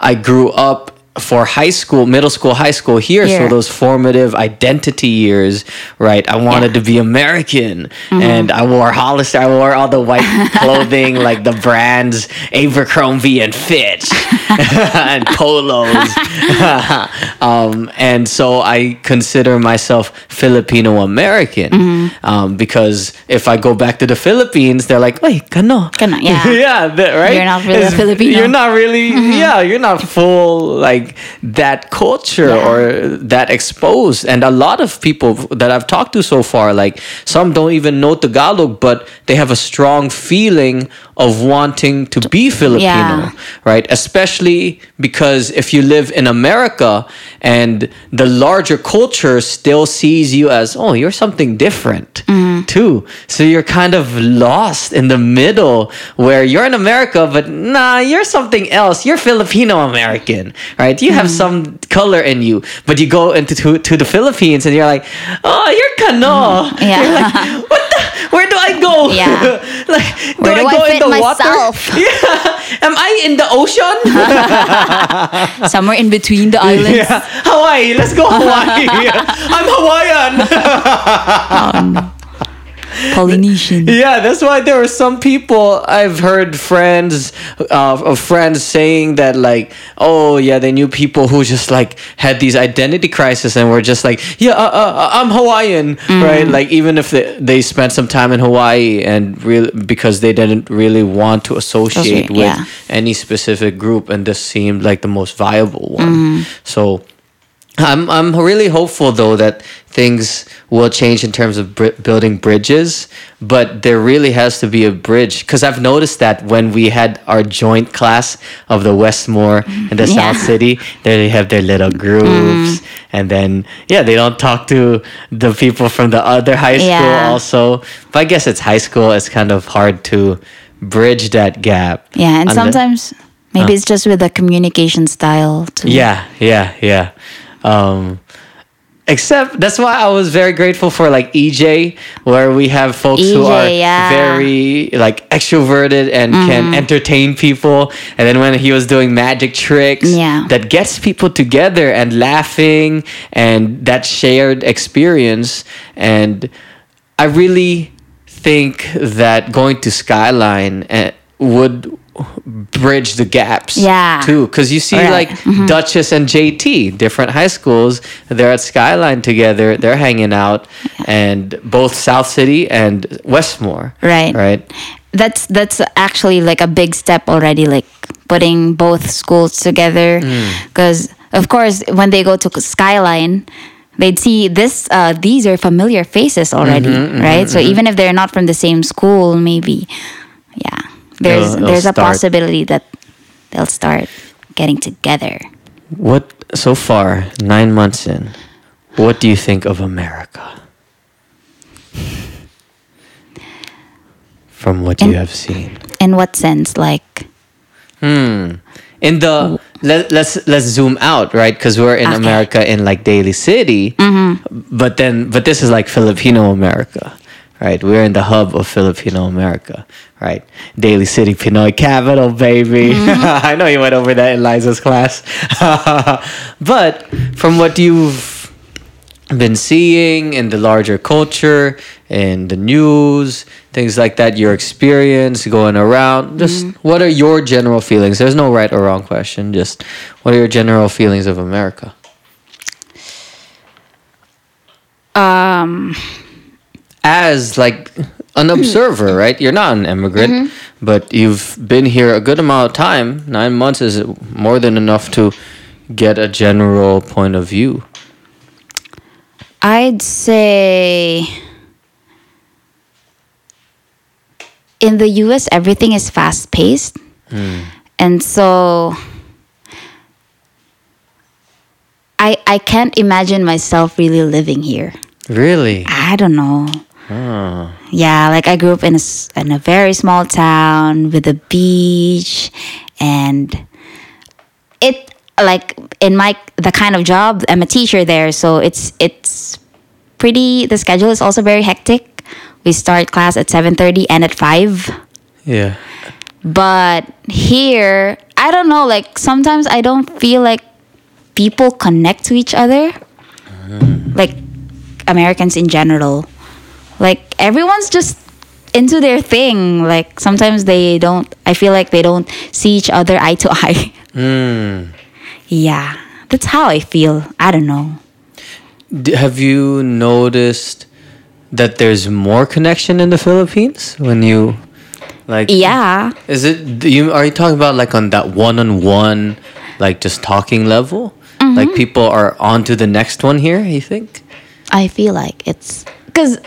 I grew up for high school, middle school, high school here. So those formative identity years, right? I wanted Yeah. to be American, Mm-hmm. and I wore Hollister. I wore all the white clothing, like the brands Abercrombie and Fitch, and polos. um, and so I consider myself Filipino American Mm-hmm. um, because if I go back to the Philippines, they're like, "Wait, kano?" Kano, yeah. yeah, that- right. You're not really Filipino. Mm-hmm. You're not really. Yeah, you're not full like that culture Yeah. or that exposed. And a lot of people that I've talked to so far, like some don't even know Tagalog, but they have a strong feeling of wanting to be Filipino, Yeah. right? Especially because if you live in America and the larger culture still sees you as, oh, you're something different mm-hmm. too. So you're kind of lost in the middle where you're in America, but nah, you're something else. You're Filipino American, right? You have mm-hmm. some color in you, but you go into to, to the Philippines and you're like, oh, you're Kano. Yeah. Mm-hmm. You're like, what? Where do I go? Yeah. like, Where do I go fit in the myself? water? Yeah. Am I in the ocean? somewhere in between the islands. yeah. Hawaii. Let's go Hawaii. I'm Hawaiian. Um, Polynesian. Yeah, that's why there are some people I've heard friends uh, of friends saying that like, oh yeah, they knew people who just like had these identity crises and were just like, yeah, uh, uh, I'm Hawaiian, right? Like even if they, they spent some time in Hawaii and really because they didn't really want to associate with yeah. any specific group, and this seemed like the most viable one. So. I'm I'm really hopeful though that things will change in terms of bri- building bridges, but there really has to be a bridge because I've noticed that when we had our joint class of the Westmoor and the Yeah. South City, they have their little groups, mm. and then yeah, they don't talk to the people from the other high school Yeah. also. But I guess it's high school; it's kind of hard to bridge that gap. Yeah, and sometimes maybe it's just with the communication style too. Yeah, yeah, yeah. Um, except that's why I was very grateful for like EJ, where we have folks who are yeah. very like extroverted and can entertain people. And then when he was doing magic tricks, Yeah. that gets people together and laughing and that shared experience. And I really think that going to Skyline uh, would bridge the gaps Yeah. too because you see Right. Mm-hmm. like duchess and jt different high schools they're at skyline together they're hanging out and both south city and westmoor Right. right That's that's actually like a big step already, like putting both schools together. Because of course, when they go to Skyline, they'd see this. Uh, these are familiar faces already, Mm-hmm, right? So even if they're not from the same school, maybe, yeah, there's It'll- it'll there's a start. possibility that they'll start getting together. what so far nine months in what do you think of america from what you have seen In what sense? Like, Hmm. In the let, let's let's zoom out, right? Because we're in Okay. America in like Daly City, but then but this is like Filipino America, right? We're in the hub of Filipino America, right? Daly City Pinoy capital, baby. I know you went over that in Liza's class. but from what you've been seeing in the larger culture, in the news, things like that, your experience going around, just what are your general feelings? There's no right or wrong question, just what are your general feelings of America? Um, as like an observer, right? You're not an immigrant, mm-hmm. but you've been here a good amount of time. Nine months is more than enough to get a general point of view. I'd say in the US, everything is fast paced. Hmm. And so I, I can't imagine myself really living here. Really? I don't know. Oh. Yeah, like I grew up in a, in a very small town with a beach and it like in my the kind of job I'm a teacher there so it's it's pretty the schedule is also very hectic. We start class at 7:30 and at 5. Yeah. But here, I don't know, like sometimes I don't feel like people connect to each other. Mm. Like Americans in general. Like everyone's just into their thing. Like sometimes they don't I feel like they don't see each other eye to eye. Mm. yeah. That's how I feel. I don't know. Have you noticed that there's more connection in the Philippines when you like Yeah. Is it you are you talking about like on that one on one like just talking level? Like people are on to the next one here, you think? I feel like it's because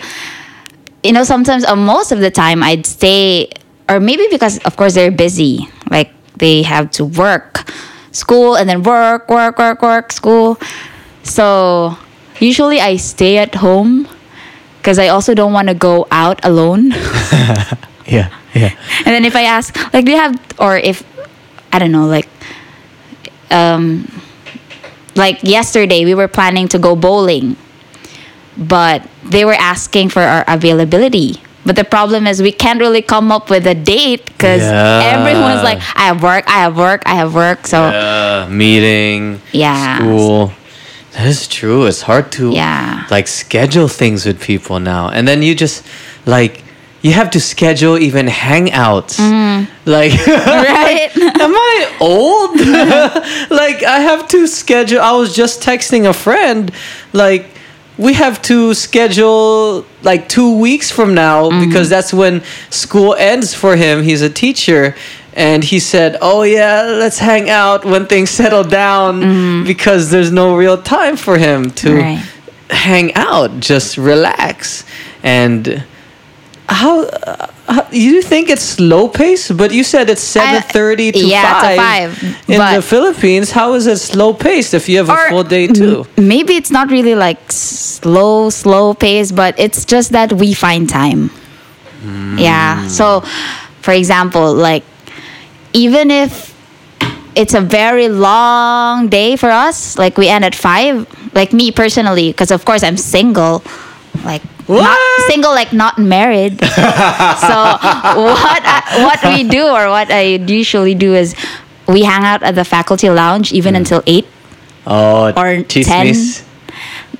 you know sometimes most of the time I'd stay or maybe because of course they're busy. Like they have to work school and then work work work work school. So usually I stay at home because I also don't want to go out alone. Yeah, yeah. and then if I ask like do you have or if I don't know like um like yesterday we were planning to go bowling but they were asking for our availability but the problem is we can't really come up with a date because Yeah. everyone's like i have work i have work i have work so Uh, meeting, Yeah. school. That is true. It's hard to Yeah. like schedule things with people now. And then you just like you have to schedule even hangouts. Like Mm-hmm. right Am I old? like I have to schedule. I was just texting a friend. Like we have to schedule like two weeks from now Mm-hmm. because that's when school ends for him. He's a teacher. And he said, "Oh yeah, let's hang out when things settle down because there's no real time for him to Mm-hmm. Right. hang out, just relax." And how, uh, how you think it's slow pace? But you said it's seven thirty to yeah, to five. five, In the Philippines, how is it slow paced if you have a full day too? maybe it's not really like slow slow pace but it's just that we find time yeah so for example like even if it's a very long day for us like we end at five like me personally because of course i'm single like not What? single like not married so what I, what we do or what i usually do is we hang out at the faculty lounge even until 8 Oh, Or chismis.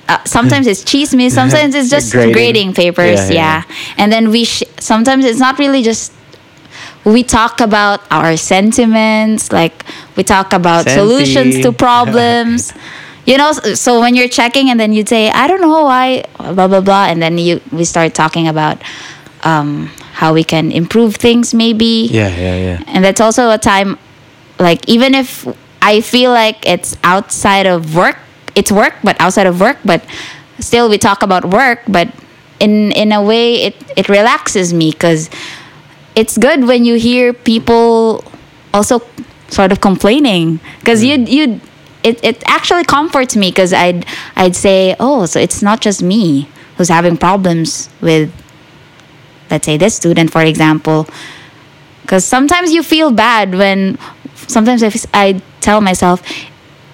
uh, sometimes it's chismis, sometimes it's just Grading. grading, papers, Yeah, yeah, yeah. And then we sh- sometimes it's not really just we talk about our sentiments, like we talk about solutions to problems. you know, so when you're checking and then you say, I don't know why, blah blah blah, and then you we start talking about um, how we can improve things, maybe. Yeah, yeah, yeah. and that's also a time like even if i feel like it's outside of work it's work but outside of work but still we talk about work but in in a way it it relaxes me because it's good when you hear people also sort of complaining. Because you you it, it actually comforts me because i'd i'd say oh so it's not just me who's having problems with let's say this student for example because sometimes you feel bad when sometimes if I tell myself,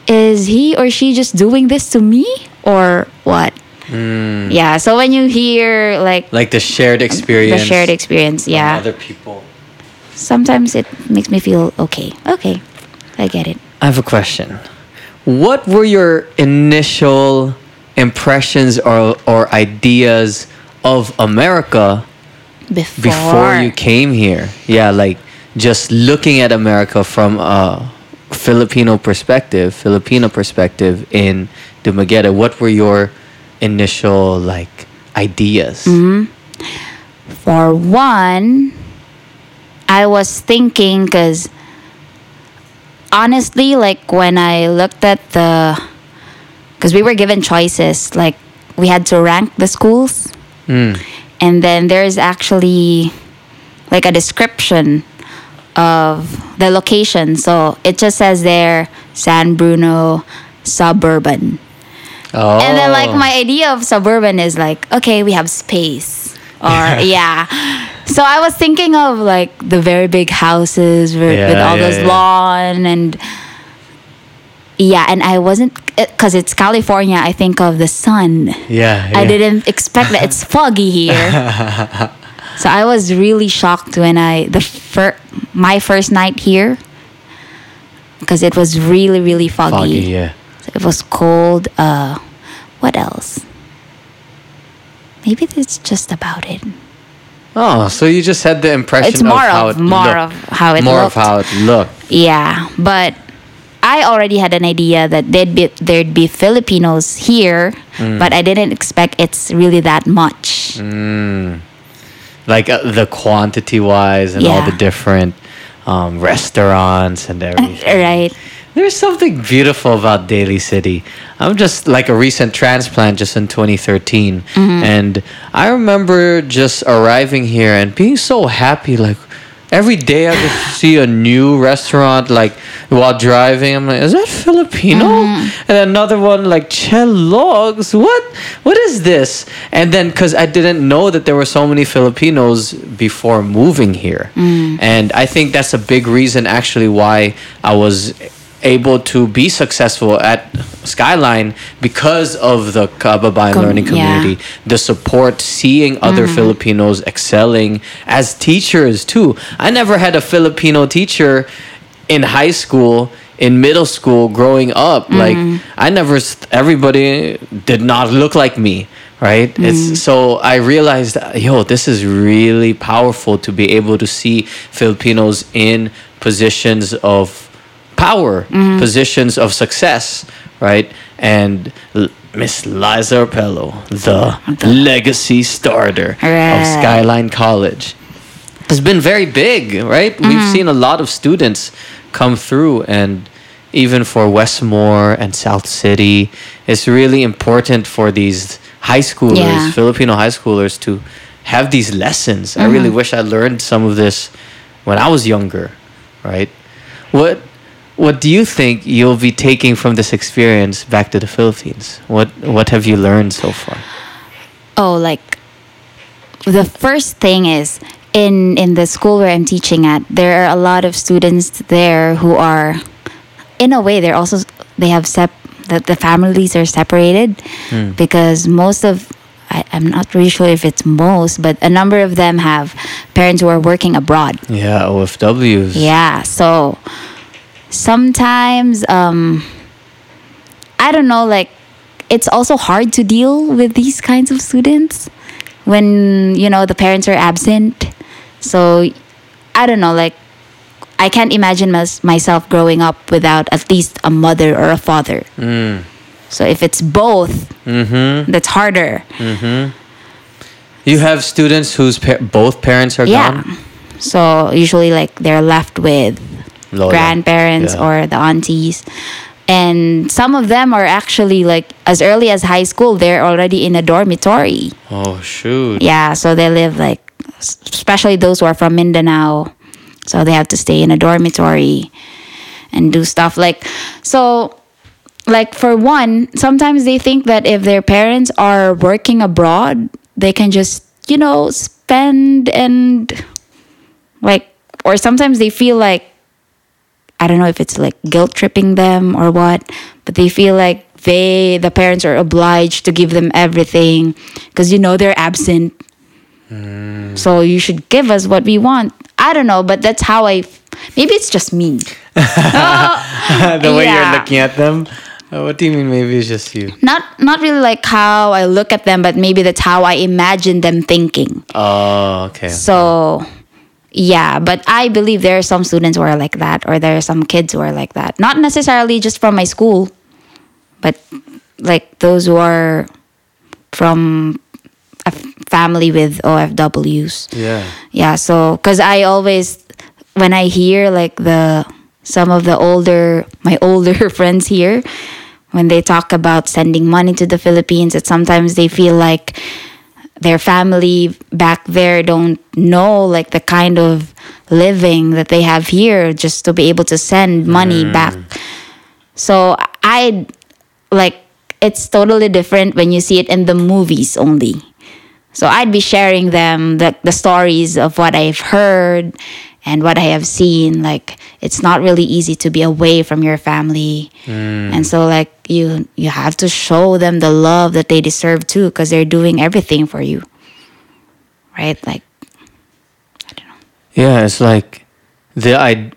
is he or she just doing this to me or what? Mm. Yeah, so when you hear like Like the shared experience. the shared experience, from yeah, Other people. sometimes it makes me feel okay. Okay, I get it. I have a question. What were your initial impressions or, or ideas of America Before, before you came here? Yeah, like just looking at America from a Filipino perspective, Filipino perspective in Dumaguete, what were your initial like ideas? Mm-hmm. For one, I was thinking because honestly, like when I looked at the, because we were given choices, like we had to rank the schools, Mm. and then there's actually like a description of the location. So it just says there San Bruno suburban. Oh. And then like my idea of suburban is like, okay, we have space. Or yeah. So I was thinking of like the very big houses with, with all yeah, those yeah. lawn and yeah, and I wasn't because it's California. I think of the sun. yeah, I didn't expect that it's foggy here. so I was really shocked when I the fir- my first night here because it was really really foggy. Foggy, yeah. It was cold. Uh, what else? Maybe that's just about it. Oh, so you just had the impression It's more of how of it more looked. of how it more looked. of how it looked. Yeah, but I already had an idea that there'd be there'd be Filipinos here, Mm. but I didn't expect it's really that much. like uh, the quantity wise and all the different um, restaurants and everything. Right. There's something beautiful about Daly City. I'm just like a recent transplant just in 2013. Mm-hmm. And I remember just arriving here and being so happy. Like every day I just see a new restaurant, like while driving. I'm like, is that Filipino? Mm-hmm. And another one, like Logs. What? What is this? And then, because I didn't know that there were so many Filipinos before moving here. Mm. And I think that's a big reason, actually, why I was able to be successful at Skyline because of the Kababayan Com- learning yeah. community, the support, seeing other mm-hmm. Filipinos excelling as teachers too. I never had a Filipino teacher in high school, in middle school, growing up. Mm-hmm. Like I never, everybody did not look like me. Right, it's mm-hmm. so I realized, yo, this is really powerful to be able to see Filipinos in positions of power, mm-hmm. positions of success, right? And L- Miss Liza Erpelo, the legacy starter of Skyline College, has been very big, right? We've mm-hmm. seen a lot of students come through, and even for Westmoor and South City, it's really important for these high schoolers, Yeah. Filipino high schoolers, to have these lessons. I really mm-hmm. wish I learned some of this when I was younger, right? What what do you think you'll be taking from this experience back to the Philippines? What what have you learned so far? Oh, like the first thing is in in the school where I'm teaching at, there are a lot of students there who are, in a way, they're also they have sep that the families are separated hmm. because most of I, I'm not really sure if it's most, but a number of them have parents who are working abroad. Yeah, OFWs. Yeah, so sometimes um I don't know like it's also hard to deal with these kinds of students when you know the parents are absent. So I don't know like I can't imagine mys- myself growing up without at least a mother or a father. So if it's both, Mm-hmm. that's harder. You have students whose pa- both parents are Yeah. gone. So usually like they're left with Lola. grandparents Yeah. or the aunties. And some of them are actually like as early as high school, they're already in a dormitory. Oh shoot. Yeah, so they live like, especially those who are from Mindanao. So they have to stay in a dormitory and do stuff like, so like for one, sometimes they think that if their parents are working abroad, they can just, you know, spend and like, or sometimes they feel like, I don't know if it's like guilt tripping them or what, but they feel like they the parents are obliged to give them everything because you know they're absent. So you should give us what we want. I don't know, but that's how I. Maybe it's just me. the way Yeah. you're looking at them. Uh, what do you mean? Maybe it's just you. Not not really like how I look at them, but maybe that's how I imagine them thinking. Oh, okay. So, yeah, but I believe there are some students who are like that, or there are some kids who are like that. Not necessarily just from my school, but like those who are from a f- family with OFWs. Yeah. Yeah, so because I always, when I hear like the some of the older my older friends here, when they talk about sending money to the Philippines, that sometimes they feel like their family back there don't know like the kind of living that they have here just to be able to send money mm. back. So I like it's totally different when you see it in the movies only. So I'd be sharing them the, the stories of what I've heard and what I have seen. Like it's not really easy to be away from your family. Mm. And so like you you have to show them the love that they deserve too because they're doing everything for you. Right? Like I don't know. Yeah, it's like the I-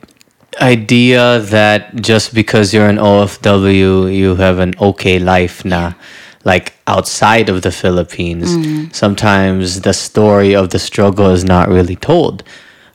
idea that just because you're an OFW, you have an okay life now. Like outside of the Philippines, mm. sometimes the story of the struggle is not really told.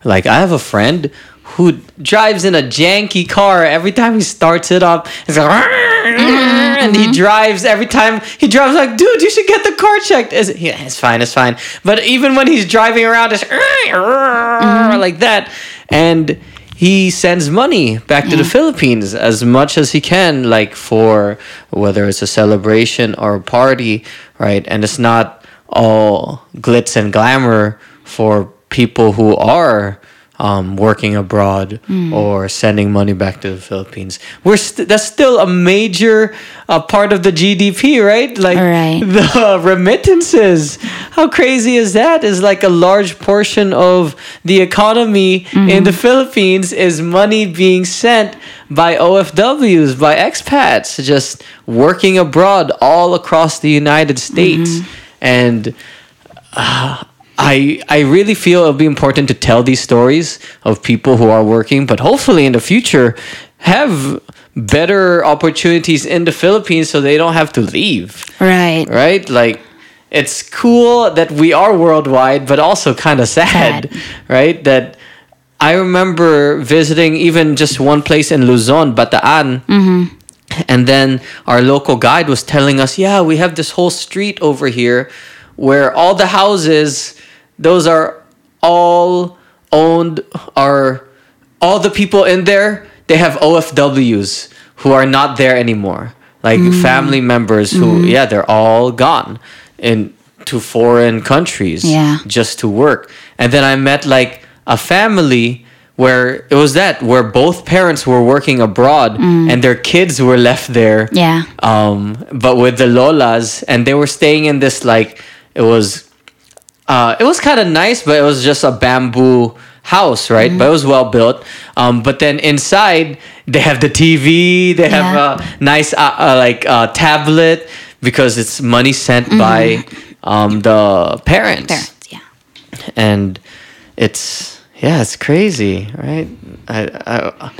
Like I have a friend who drives in a janky car every time he starts it up. It's like, mm-hmm. and he drives every time he drives like, dude, you should get the car checked. Is it, yeah, it's fine, it's fine. But even when he's driving around, it's mm-hmm. like that, and he sends money back to the mm. Philippines as much as he can, like for whether it's a celebration or a party, right? And it's not all glitz and glamour for people who are um, working abroad or sending money back to the Philippines. We're st- that's still a major uh, part of the GDP, right? Like Right. the remittances. How crazy is that? Is like a large portion of the economy in the Philippines is money being sent by OFWs, by expats, just working abroad all across the United States. And uh, I I really feel it'll be important to tell these stories of people who are working, but hopefully in the future have better opportunities in the Philippines so they don't have to leave right. right? Like, it's cool that we are worldwide, but also kind of sad, Sad. right? That I remember visiting even just one place in Luzon, Bataan. Mm-hmm. And then our local guide was telling us, yeah, we have this whole street over here where all the houses, those are all owned, are all the people in there, they have OFWs who are not there anymore. Like mm. family members who, mm-hmm. yeah, they're all gone in to foreign countries Yeah. just to work. And then I met like a family where it was that where both parents were working abroad mm. and their kids were left there. Yeah. Um, but with the lolas, and they were staying in this like it was, uh, it was kind of nice, but it was just a bamboo house, right? But it was well built. Um, but then inside they have the TV, they have Yeah. a nice uh, uh, like uh, tablet because it's money sent by um, the parents Parents, yeah. and it's yeah it's crazy right I, I,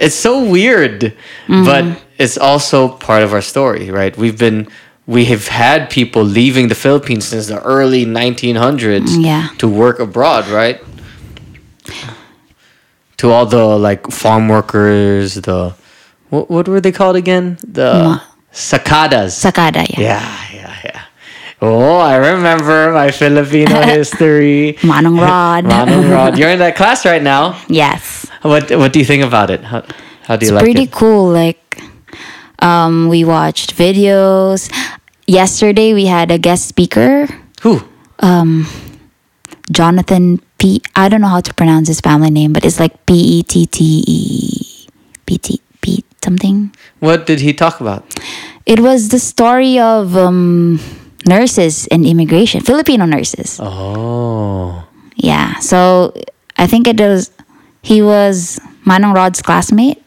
it's so weird but it's also part of our story right we've been we have had people leaving the philippines since the early 1900s Yeah. to work abroad right to all the like farm workers the what, what were they called again the Ma- sakadas Sakada, yeah. yeah, yeah, yeah. Oh, I remember my Filipino history. Manong Rod. Manong Rod. You're in that class right now. Yes. What What do you think about it? How, how do you It's like pretty it? Pretty cool. Like, um, we watched videos. Yesterday, we had a guest speaker, Who? Um, Jonathan P. I don't know how to pronounce his family name, but it's like P E T T E P T P something. What did he talk about? It was the story of um, nurses and immigration, Filipino nurses. Oh, Yeah. So I think it was he was Manong Rod's classmate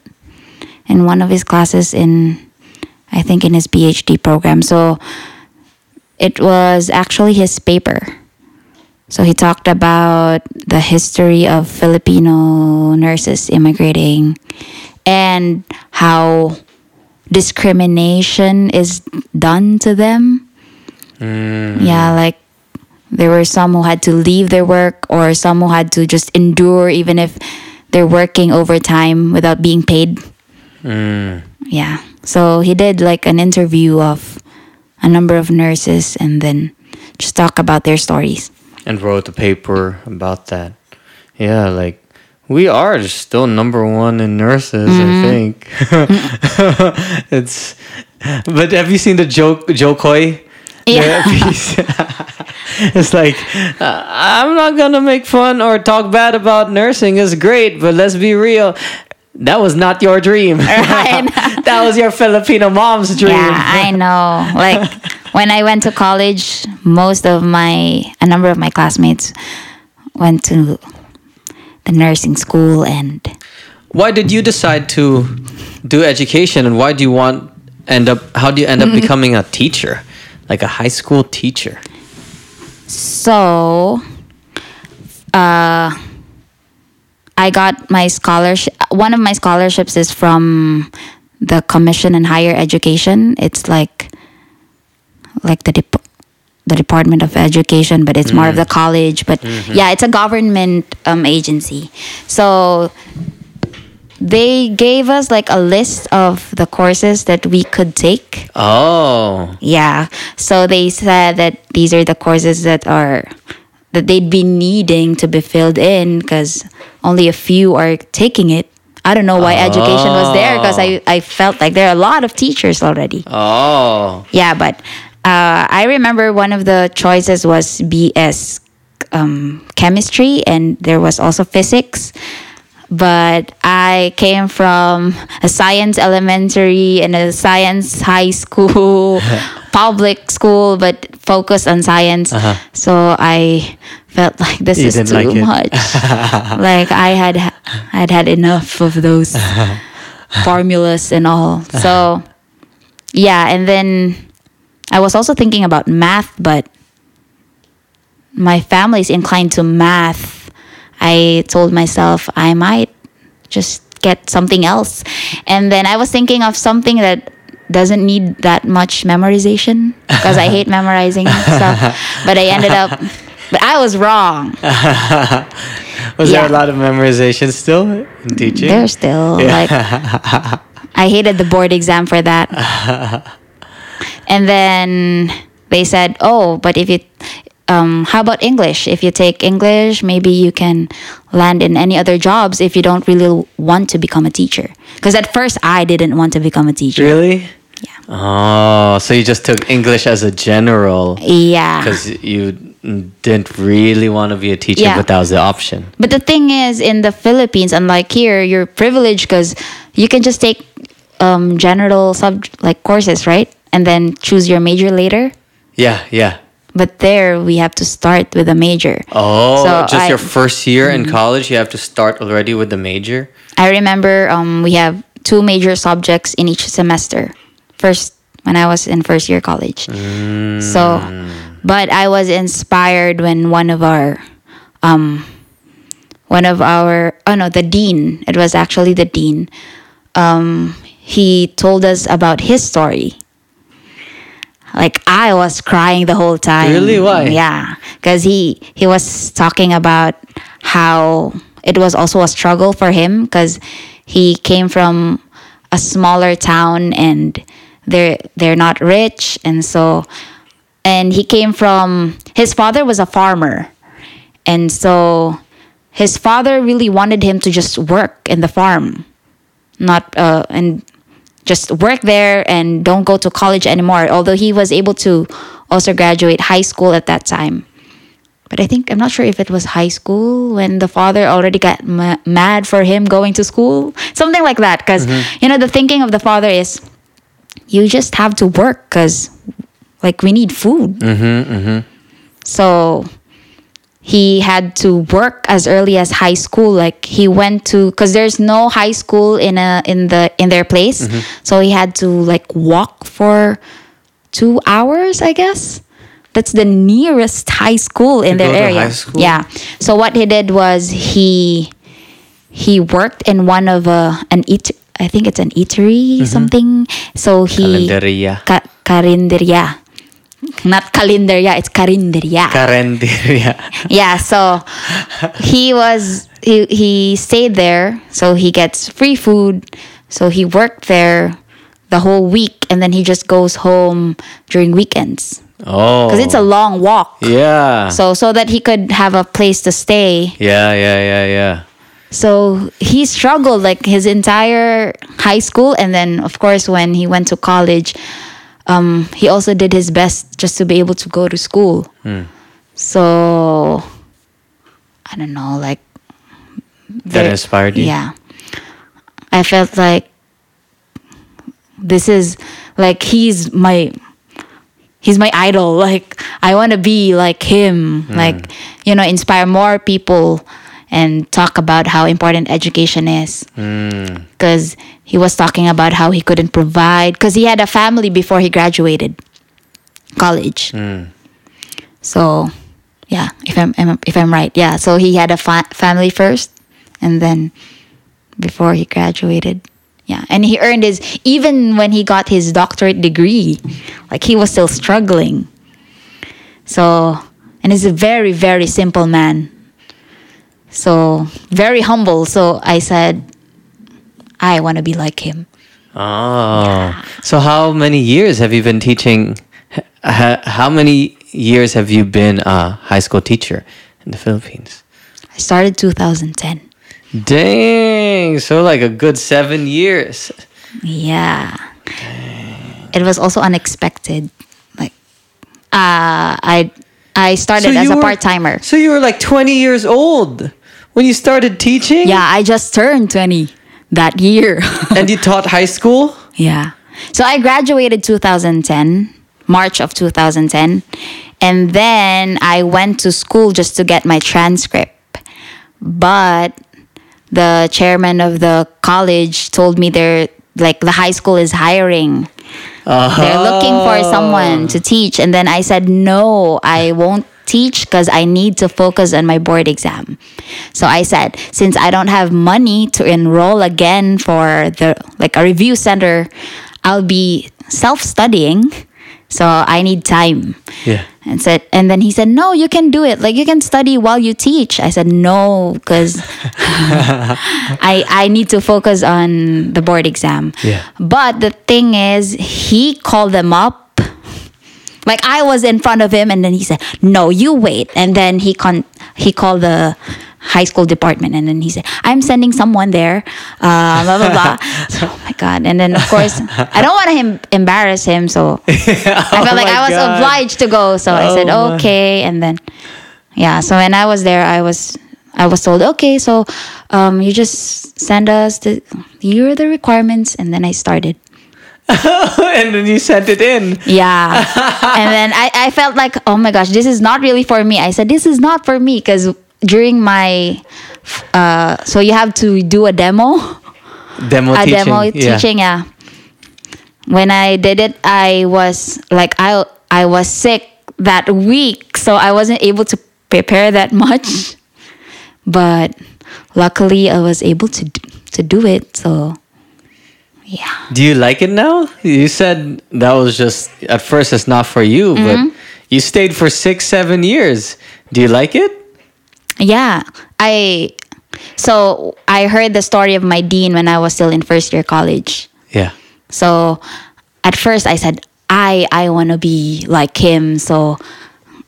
in one of his classes in I think in his PhD program. So it was actually his paper. So he talked about the history of Filipino nurses immigrating and how discrimination is done to them. Mm. Yeah, like there were some who had to leave their work or some who had to just endure even if they're working overtime without being paid. Mm. Yeah. So he did like an interview of a number of nurses and then just talk about their stories. and wrote a paper about that. Yeah, like we are still number one in nurses. I Mm-hmm. think it's. But have you seen the joke Jo Koy? Yeah. it's like uh, I'm not gonna make fun or talk bad about nursing. It's great, but let's be real. That was not your dream. Right. that was your Filipino mom's dream. Yeah, I know. Like when I went to college, most of my a number of my classmates went to the nursing school and why did you decide to do education and why do you want end up how do you end up becoming a teacher like a high school teacher so uh I got my scholarship one of my scholarships is from the Commission in Higher Education. It's like like the dep- the Department of Education, but it's more of the college. But yeah, it's a government um, agency. So they gave us like a list of the courses that we could take. oh Yeah. So they said that these are the courses that are that they'd be needing to be filled in because only a few are taking it. I don't know why education was there because I, I felt like there are a lot of teachers already. oh Yeah, but uh, I remember one of the choices was BS um, chemistry and there was also physics. But I came from a science elementary and a science high school, public school, but focused on science. Uh-huh. So I felt like this You is too like much. like I had I'd had enough of those formulas and all. Uh-huh. So yeah, and then I was also thinking about math, but my family's inclined to math. I told myself I might just get something else. And then I was thinking of something that doesn't need that much memorization because I hate memorizing stuff. But I ended up, but I was wrong. was there a lot of memorization still in teaching There's still like I hated the board exam for that. and then they said, "Oh, but if you um, how about English? If you take English, maybe you can land in any other jobs if you don't really want to become a teacher." Because at first I didn't want to become a teacher. really Yeah. oh so you just took english as a general Yeah. because you didn't really want to be a teacher Yeah. but that was the option But the thing is, in the Philippines, unlike here, you're privileged because you can just take um, general sub like courses, right? And then choose your major later. yeah yeah But there, we have to start with a major. Oh, So just I- your first year in Mm-hmm. college, you have to start already with the major. I remember um, we have two major subjects in each semester. First, when I was in first year college. So, but I was inspired when one of our, um, one of our, oh no, the dean. It was actually the dean. Um, he told us about his story. Like I was crying the whole time. Really? Why? Yeah, because he he was talking about how it was also a struggle for him because he came from a smaller town and they're they're not rich and so and he came from his father was a farmer and so his father really wanted him to just work in the farm not uh, and just work there and don't go to college anymore although he was able to also graduate high school at that time. But i think i'm not sure if it was high school when the father already got ma- mad for him going to school. Something like that because you know the thinking of the father is you just have to work because like we need food. Mm-hmm, mm-hmm. so he had to work as early as high school like he went to because there's no high school in a in the in their place. Mm-hmm. So he had to like walk for two hours i guess. That's the nearest high school in To their area. yeah. So what he did was he he worked in one of a an eat i think it's an eatery mm-hmm. something. So he Calendaria. Ka- karinderya not kalenderya it's karinderya Calendaria. yeah so he was he he stayed there so he gets free food so he worked there the whole week and then he just goes home during weekends Oh. because it's a long walk Yeah. so so that he could have a place to stay yeah, yeah, yeah, yeah. so he struggled like his entire high school and then of course when he went to college um, he also did his best just to be able to go to school. So i don't know like That there- inspired you? yeah. I felt like this is like he's my he's my idol. Like i want to be like him. Hmm. like you know inspire more people and talk about how important education is Mm. because he was talking about how he couldn't provide because he had a family before he graduated college Mm. so yeah if i'm I'm- if i'm right yeah so he had a fa- family first and then before he graduated yeah and he earned his even when he got his doctorate degree like he was still struggling so and he's a very very simple man so very humble so i said i want to be like him Oh. So how many years have you been teaching? How many years have you been a high school teacher in the Philippines? i started 2010 Dang. So like a good seven years. Yeah. It was also unexpected. Like uh I I started as a part timer. So you were like 20 years old when you started teaching? Yeah, I just turned 20 that year. And you taught high school? yeah. So I graduated 2010, March of 2010, and then I went to school just to get my transcript. But the chairman of the college told me they're like the high school is hiring. They're looking for uh-huh. someone to teach. And then I said, no, I won't teach because I need to focus on my board exam. So I said, since I don't have money to enroll again for the like a review center, I'll be self-studying. So I need time. Yeah. And said and then he said, No, you can do it. Like you can study while you teach. I said, No, because I I need to focus on the board exam. Yeah. But the thing is, he called them up. Like I was in front of him, and then he said, "No, you wait." And then he con he called the high school department, and then he said, "I'm sending someone there." Uh, blah blah blah. so, oh my god! And then of course, I don't want to him embarrass him, so I felt like I was God. obliged to go. So I said, Oh my. "Okay." And then yeah, so when I was there, I was I was told, "Okay, so um, you just send us the here are the requirements," and then I started. and then you sent it in. Yeah. and then I, I felt like, oh my gosh, this is not really for me. I said, this is not for me because during my, uh, so you have to do a demo, Demo a teaching. demo yeah. teaching. Yeah. When I did it, I was like, I, I was sick that week. So I wasn't able to prepare that much. But luckily, I was able to, to do it. So yeah. Do you like it now? You said that was just at first it's not for you, Mm-hmm. but you stayed for six, seven years. Do you like it? Yeah, I. So I heard the story of my dean when I was still in first year college. Yeah. So at first I said I I want to be like him. So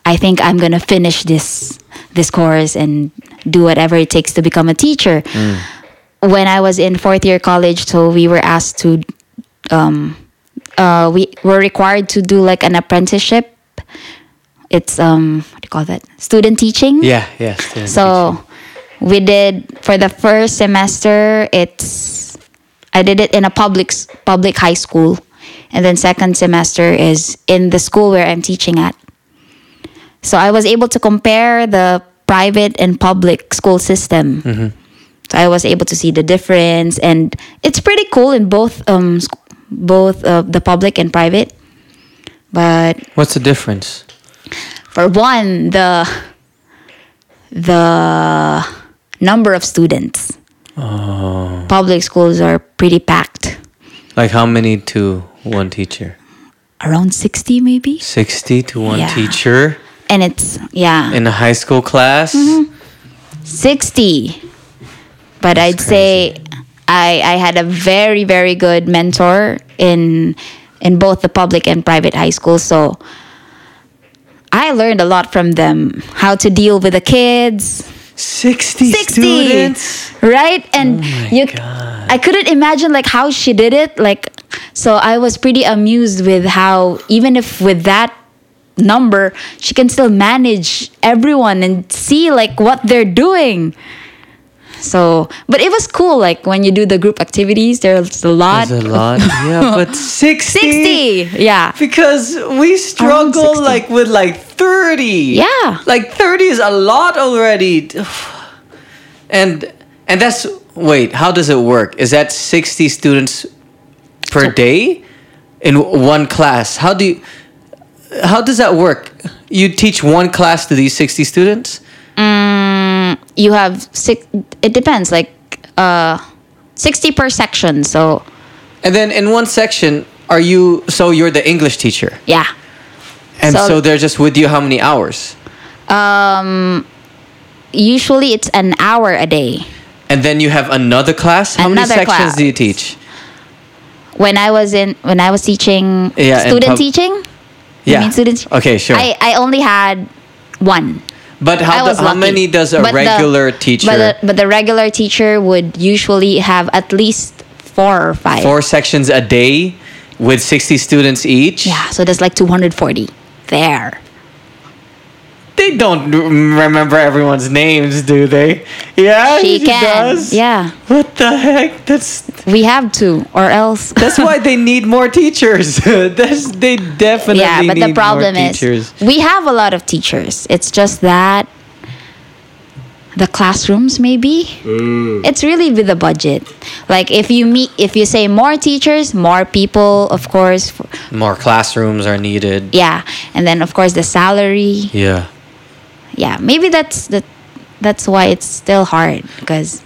I think I'm gonna finish this this course and do whatever it takes to become a teacher. When I was in fourth year college, so we were asked to, um, uh, we were required to do like an apprenticeship. It's um, what do you call that? Student teaching. Yeah, yeah. So we did for the first semester. It's I did it in a public public high school, and then second semester is in the school where I'm teaching at. So I was able to compare the private and public school system. So I was able to see the difference, and it's pretty cool in both um both uh, the public and private. But What's the difference? for one, the the number of students. Oh. Public schools are pretty packed, Like how many to one teacher? around sixty maybe, 60 to one Yeah. teacher and it's yeah in a high school class? Mm-hmm. sixty. But I'd say I I had a very very good mentor in in both the public and private high school. so. I learned a lot from them. How to deal with the kids, 60, 60 students? right and Oh you God. i couldn't imagine like how she did it like so i was pretty amused with how even if with that number she can still manage everyone and see like what they're doing so but it was cool like when you do the group activities there's a lot There's a lot. Yeah, but 60? 60 yeah Because we struggle like with like 30. Yeah. Like 30 is a lot already. And and that's wait, how does it work? Is that 60 students per day in one class? How do you how does that work? You teach one class to these 60 students? Mm, you have six it depends like uh 60 per section so And then in one section, are you so you're the English teacher? yeah And so, So- they're just with you how many hours? Um, usually it's an hour a day. And then you have another class? How Another many sections class. do you teach? When I was in, when I was teaching Yeah, student pub- teaching. You Yeah. mean students? Okay, sure. I, I only had one. But how, the, how many does a But the- regular teacher? But the, but the regular teacher would usually have at least four or five. four sections a day with 60 students each? Yeah, so that's like 240 there. They don't remember everyone's names, do they? Yeah, she can. does. Yeah, What the heck? That's we have to, or else. that's why they need more teachers. that's they definitely yeah, but need the problem is teachers. we have a lot of teachers. It's just that the classrooms maybe mm. it's really with the budget. Like if you meet, if you say more teachers, more people, of course. More classrooms are needed. Yeah, and then of course the salary. Yeah. Yeah, maybe that's the that's why it's still hard because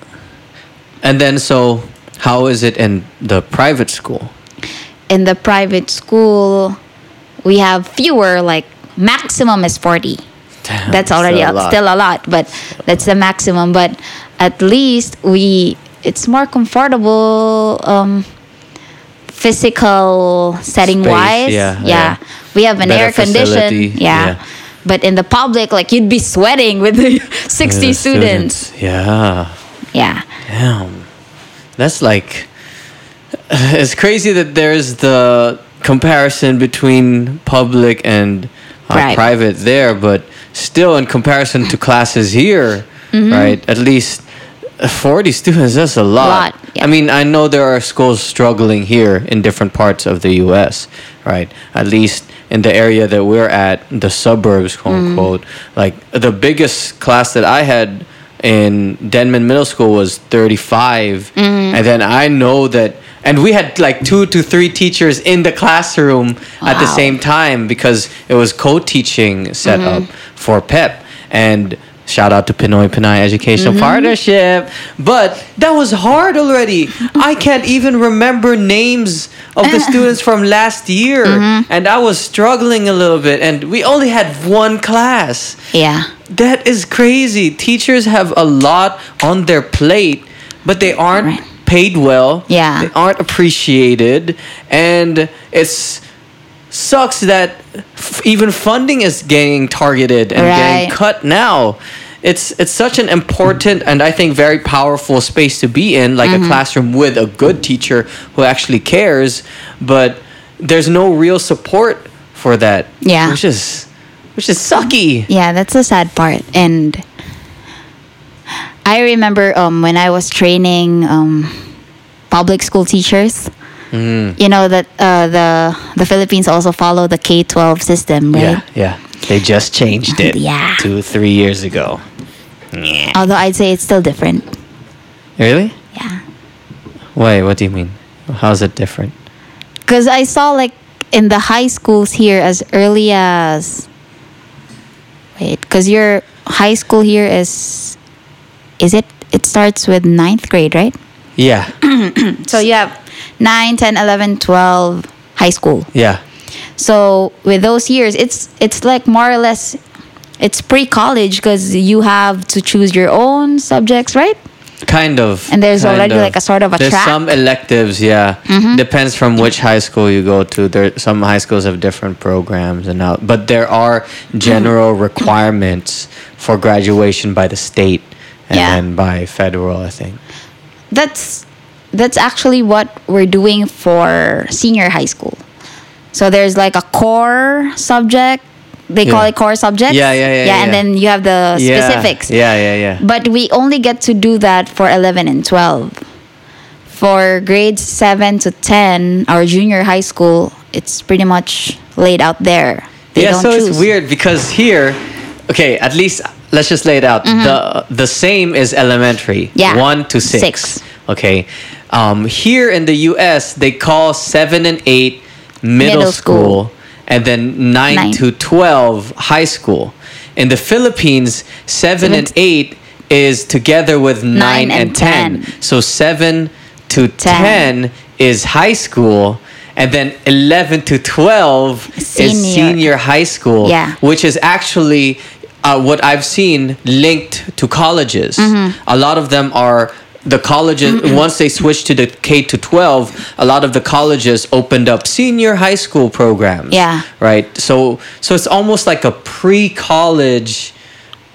And then so how is it in the private school? in the private school we have fewer. Like maximum is forty. Damn, that's already a a lot. still a lot but that's the maximum but at least we it's more comfortable um physical setting Space, wise yeah, yeah. we have an Better air condition yeah. yeah. But in the public like you'd be sweating with the 60 Yeah, students. Yeah. yeah Damn. That's like it's crazy that there's the comparison between public and uh, Private. private there, but still in comparison to classes here, Mm-hmm. right? At least 40 students, that's a lot. Lot, yeah. I mean, I know there are schools struggling here in different parts of the US, right? At least in the area that we're at, the suburbs, quote Mm. unquote. Like the biggest class that I had in Denman Middle School was 35. Mm-hmm. And then I know that, and we had like two to three teachers in the classroom at the same time because it was co teaching set up Mm-hmm. for PEP. And shout out to Pinoy Pinay Educational Mm-hmm. Partnership. But that was hard already. I can't even remember names of the students from last year. Mm-hmm. And I was struggling a little bit. And we only had one class. yeah That is crazy. Teachers have a lot on their plate, but they aren't Right. paid well. Yeah. They aren't appreciated. And it's sucks that f- even funding is getting targeted and getting cut now. It's it's such an important and I think very powerful space to be in, like Mm-hmm. a classroom with a good teacher who actually cares, but there's no real support for that. Yeah. Which is which is sucky. Yeah, that's the sad part. And I remember um, when I was training um, public school teachers. Mm. You know that uh, the the Philippines also follow the K twelve system, right? Yeah, yeah. They just changed it. Yeah. Two, three years ago. Yeah. Although I'd say it's still different. Really? Yeah. Wait, what do you mean? How's it different? Because I saw like in the high schools here as early as. Wait, because your high school here is. Is it? It starts with ninth grade, right? Yeah. So you have 9, 10, 11, 12 high school. Yeah. So with those years, it's it's like more or less, it's pre-college because you have to choose your own subjects, right? Kind of. And there's already like a sort of a There's track? some electives, yeah. Mm-hmm. Depends from which high school you go to. There, some high schools have different programs and out, but there are general mm-hmm. requirements for graduation by the state and Yeah. by federal, I think. That's that's actually what we're doing for senior high school. So there's like a core subject. They call it core subjects. Yeah, yeah, yeah, Yeah, and yeah. then you have the specifics. Yeah, yeah, yeah. But we only get to do that for 11 and 12. For grades 7 to 10, our junior high school, it's pretty much laid out there. They yeah, don't so choose. it's weird because here, okay, at least let's just lay it out. The the same is elementary, Mm-hmm. Yeah. one to six. Six. Okay, um, here in the U.S. they call seven and eight middle, Middle school, school. and then nine, Nine. to twelve high school. In the Philippines, seven and eight is together with nine, Nine and, and 10. 10. So seven to Ten. 10 is high school. And then 11 to 12 is Senior. senior high school, Yeah. which is actually uh, what I've seen linked to colleges. Mm-hmm. A lot of them are the colleges mm-hmm. once they switched to the K to 12 a lot of the colleges opened up senior high school programs. Yeah. right? So so it's almost like a pre-college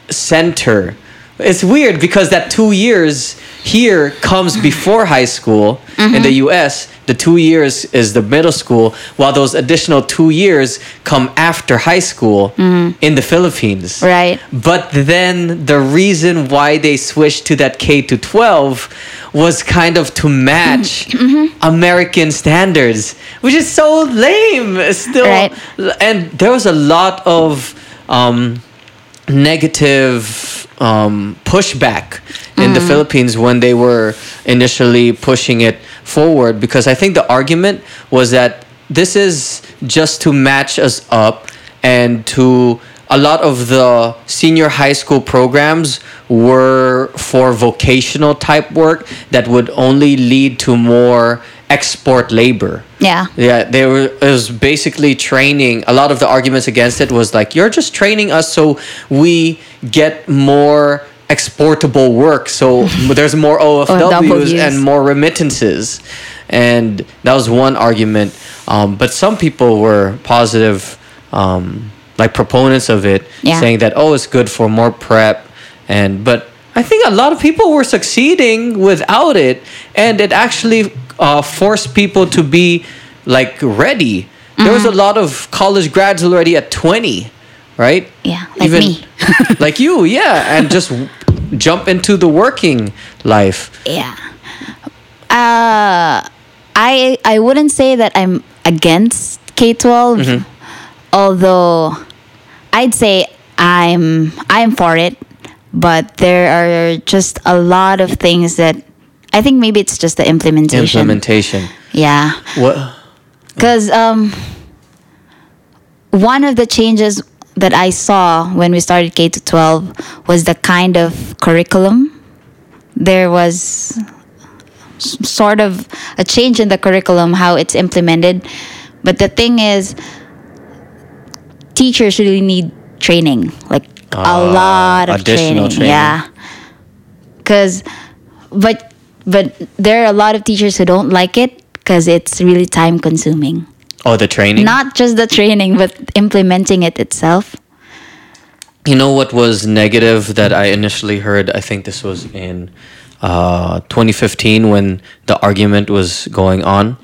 center. It's weird because that two years here comes before high school in the mm-hmm. US. The two years is the middle school, while those additional two years come after high school mm-hmm. in the Philippines. Right. But then the reason why they switched to that K to 12 was kind of to match mm-hmm. American standards, which is so lame. Still, Right. and there was a lot of um, negative um, pushback in the Philippines when they were initially pushing it forward because I think the argument was that this is just to match us up and to a lot of the senior high school programs were for vocational type work that would only lead to more export labor. Yeah. Yeah, they were. It was basically training. A lot of the arguments against it was like, you're just training us so we get more exportable work. So there's more OFWs OFWs. and more remittances, and that was one argument. Um, but some people were positive, um, like proponents of it, Yeah. saying that oh, it's good for more prep, and but. I think a lot of people were succeeding without it, and it actually uh, forced people to be like ready. There was a lot of college grads already at twenty, right? Yeah, like me. like you, yeah, and just w- jump into the working life. Yeah. Uh, I I wouldn't say that I'm against K 12 although I'd say I'm I'm for it, but there are just a lot of things that I think maybe it's just the implementation. Implementation. Yeah. What? Because um, one of the changes that I saw when we started K to 12 was the kind of curriculum. There was sort of a change in the curriculum, how it's implemented. But the thing is, teachers really need training, like a Ah, lot of additional training. training. Yeah. Because, but, but there are a lot of teachers who don't like it because it's really time consuming. Oh, the training. Not just the training, but implementing it itself. You know what was negative that I initially heard? I think this was in uh, 2015 when the argument was going on.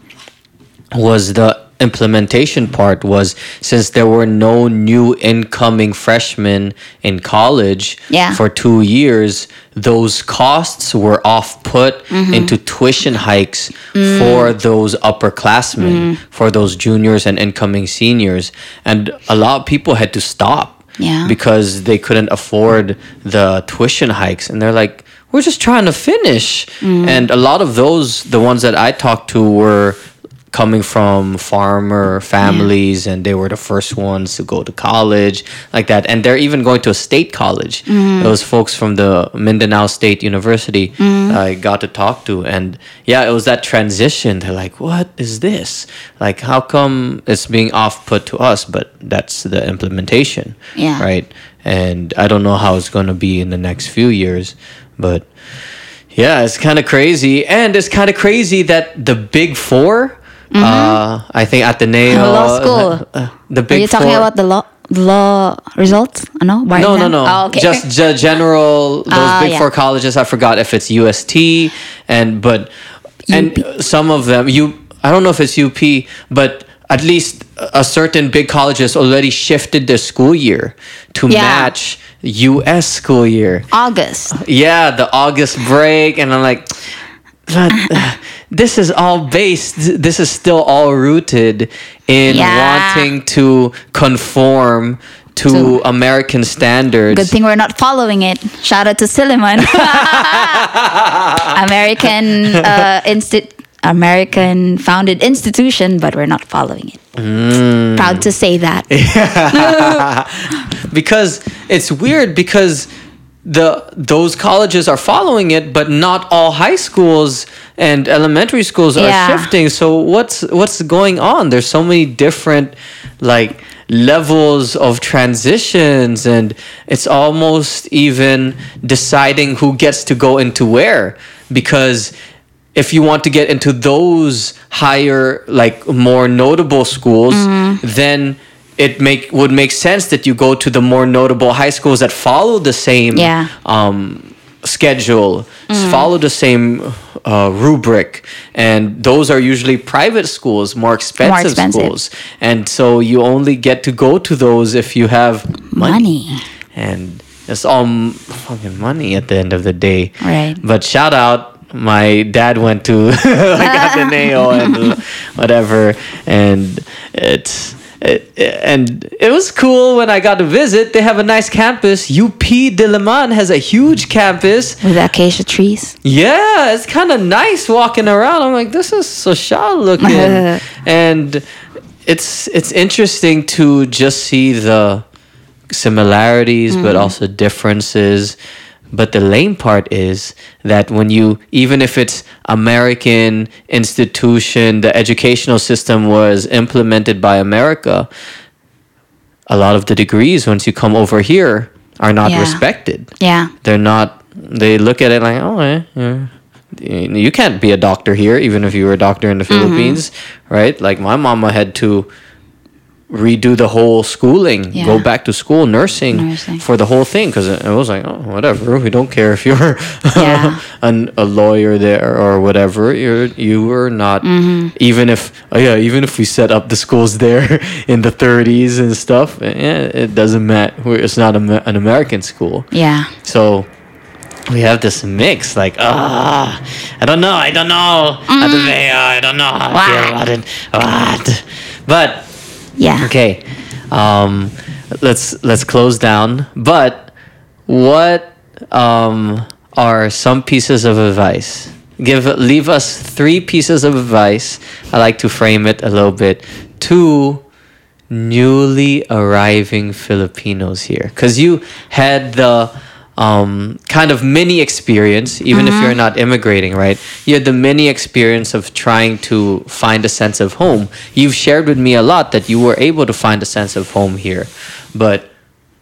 Was the implementation part was since there were no new incoming freshmen in college Yeah. for two years, those costs were off put mm-hmm. into tuition hikes mm. for those upperclassmen, mm-hmm. for those juniors and incoming seniors. And a lot of people had to stop Yeah. because they couldn't afford the tuition hikes and they're like we're just trying to finish Mm. and a lot of those the ones that i talked to were coming from farmer families and they were the first ones to go to college like that. And they're even going to a state college. Mm-hmm. those folks from the mindanao state university i got to talk to. And yeah it was that transition. They're like what is this? Like how come it's being off put to us? But that's the implementation Yeah. right? And i don't know how it's going to be in the next few years but yeah, it's kind of crazy, and it's kind of crazy that the big 4 uh, I think Ateneo, Mm-hmm. Law school. uh, the Are big you talking four. about the law law results? Ano? Bar no, no, exam? no. Oh, okay. Just ge- general those Ah, big yeah. four colleges. I forgot if it's UST and but and some of them you. I don't know if it's UP, but at least a certain big colleges already shifted their school year to Yeah. match US school year. August. Yeah, the August break, and I'm like, but, this is all based. This is still all rooted in Yeah. wanting to conform to To- American standards. Good thing we're not following it. Shout out to Silliman. American uh, American founded institution, but we're not following it. Mm. Proud to say that. because it's weird because the those colleges are following it but not all high schools and elementary schools are Yeah. shifting. So what's what's going on? There's so many different like levels of transitions and it's almost even deciding who gets to go into where. Because if you want to get into those higher like more notable schools mm-hmm. then it make would make sense that you go to the more notable high schools that follow the same Yeah. um, schedule, s- follow the same uh, rubric, and those are usually private schools, more expensive, expensive. schools, and so you only get to go to those if you have money, Money. and it's all fucking money at the end of the day. Right. But shout out. My dad went to like Ateneo and whatever, and it's it, Uh, and it was cool when I got to visit. They have a nice campus. UP Diliman has a huge campus. With acacia trees. Yeah, it's kind of nice walking around. I'm like, this is so shy looking, and it's it's interesting to just see the similarities, but mm-hmm. also differences. But the lame part is that when you, even if it's American institution, the educational system was implemented by America, a lot of the degrees once you come over here are not Yeah. respected Yeah. they're not they look at it like oh eh, yeah. you can't be a doctor here even if you were a doctor in the Mm-hmm. philippines right like my mama had to redo the whole schooling go back to school nursing, Nursing. for the whole thing because it, was like oh whatever we don't care if you're Yeah. an, a lawyer there or whatever you're you were not Mm-hmm. even if oh yeah even if we set up the schools there in the 30s and stuff yeah, it doesn't matter it's not a, an american school Yeah. so we have this mix, like ah, I don't know, I don't know, I don't know, I don't know how I feel about it. What? But Yeah. okay, um, let's let's close down. But what um, are some pieces of advice? Give leave us three pieces of advice. I like to frame it a little bit to newly arriving Filipinos here because you had the um, kind of mini experience, even if you're not immigrating, right? You had the mini experience of trying to find a sense of home. You've shared with me a lot that you were able to find a sense of home here, but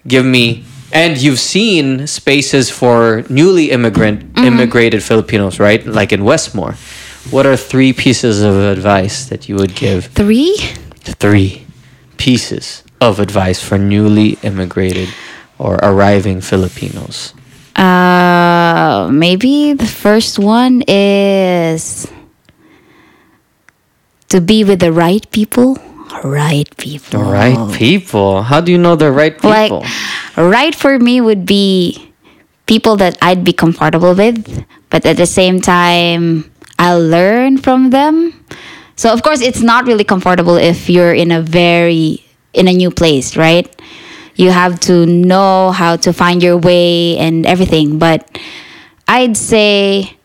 give me and you've seen spaces for newly immigrant immigrated Filipinos, right? Like in Westmoor. What are three pieces of advice that you would give Three? three pieces of advice for newly immigrated or arriving Filipinos. Uh, maybe the first one is to be with the right people. Right people. The right people. How do you know the right people? Like, right for me would be people that I'd be comfortable with, but at the same time, I'll learn from them. So, of course, it's not really comfortable if you're in a very, in a new place, right? You have to know how to find your way and everything. But I'd say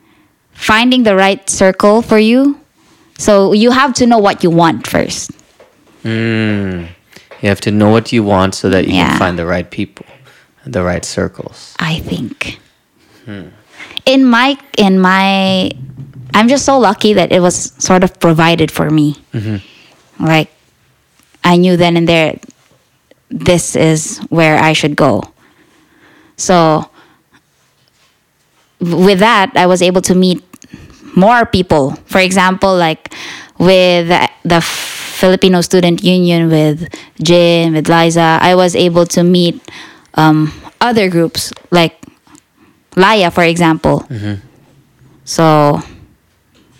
finding the right circle for you. So you have to know what you want first. Mm. You have to know what you want so that you Yeah. can find the right people, the right circles. I think. Hmm. In my in my I'm just so lucky that it was sort of provided for me. Like I knew then and there this is where I should go. So with that I was able to meet more people. For example, like with the Filipino Student Union with Jim, with Liza, I was able to meet um, other groups like Laya, for example. So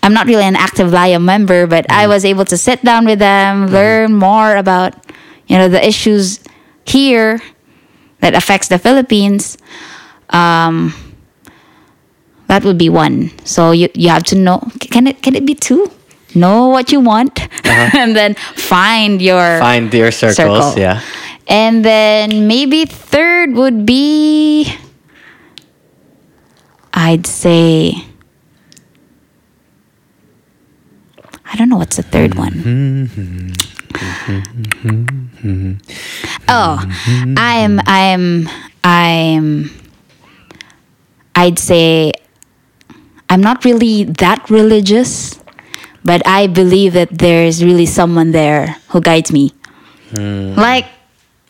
I'm not really an active Laya member, but I was able to sit down with them, learn more about you know the issues here that affects the Philippines. Um, that would be one. So you you have to know. Can it can it be two? Know what you want, and then find your Find your circles, Circle. yeah. and then maybe third would be I'd say I don't know what's the third one. Mm-hmm. oh, I'm I'm I'm I'd say I'm not really that religious, but I believe that there's really someone there who guides me. Hmm. Like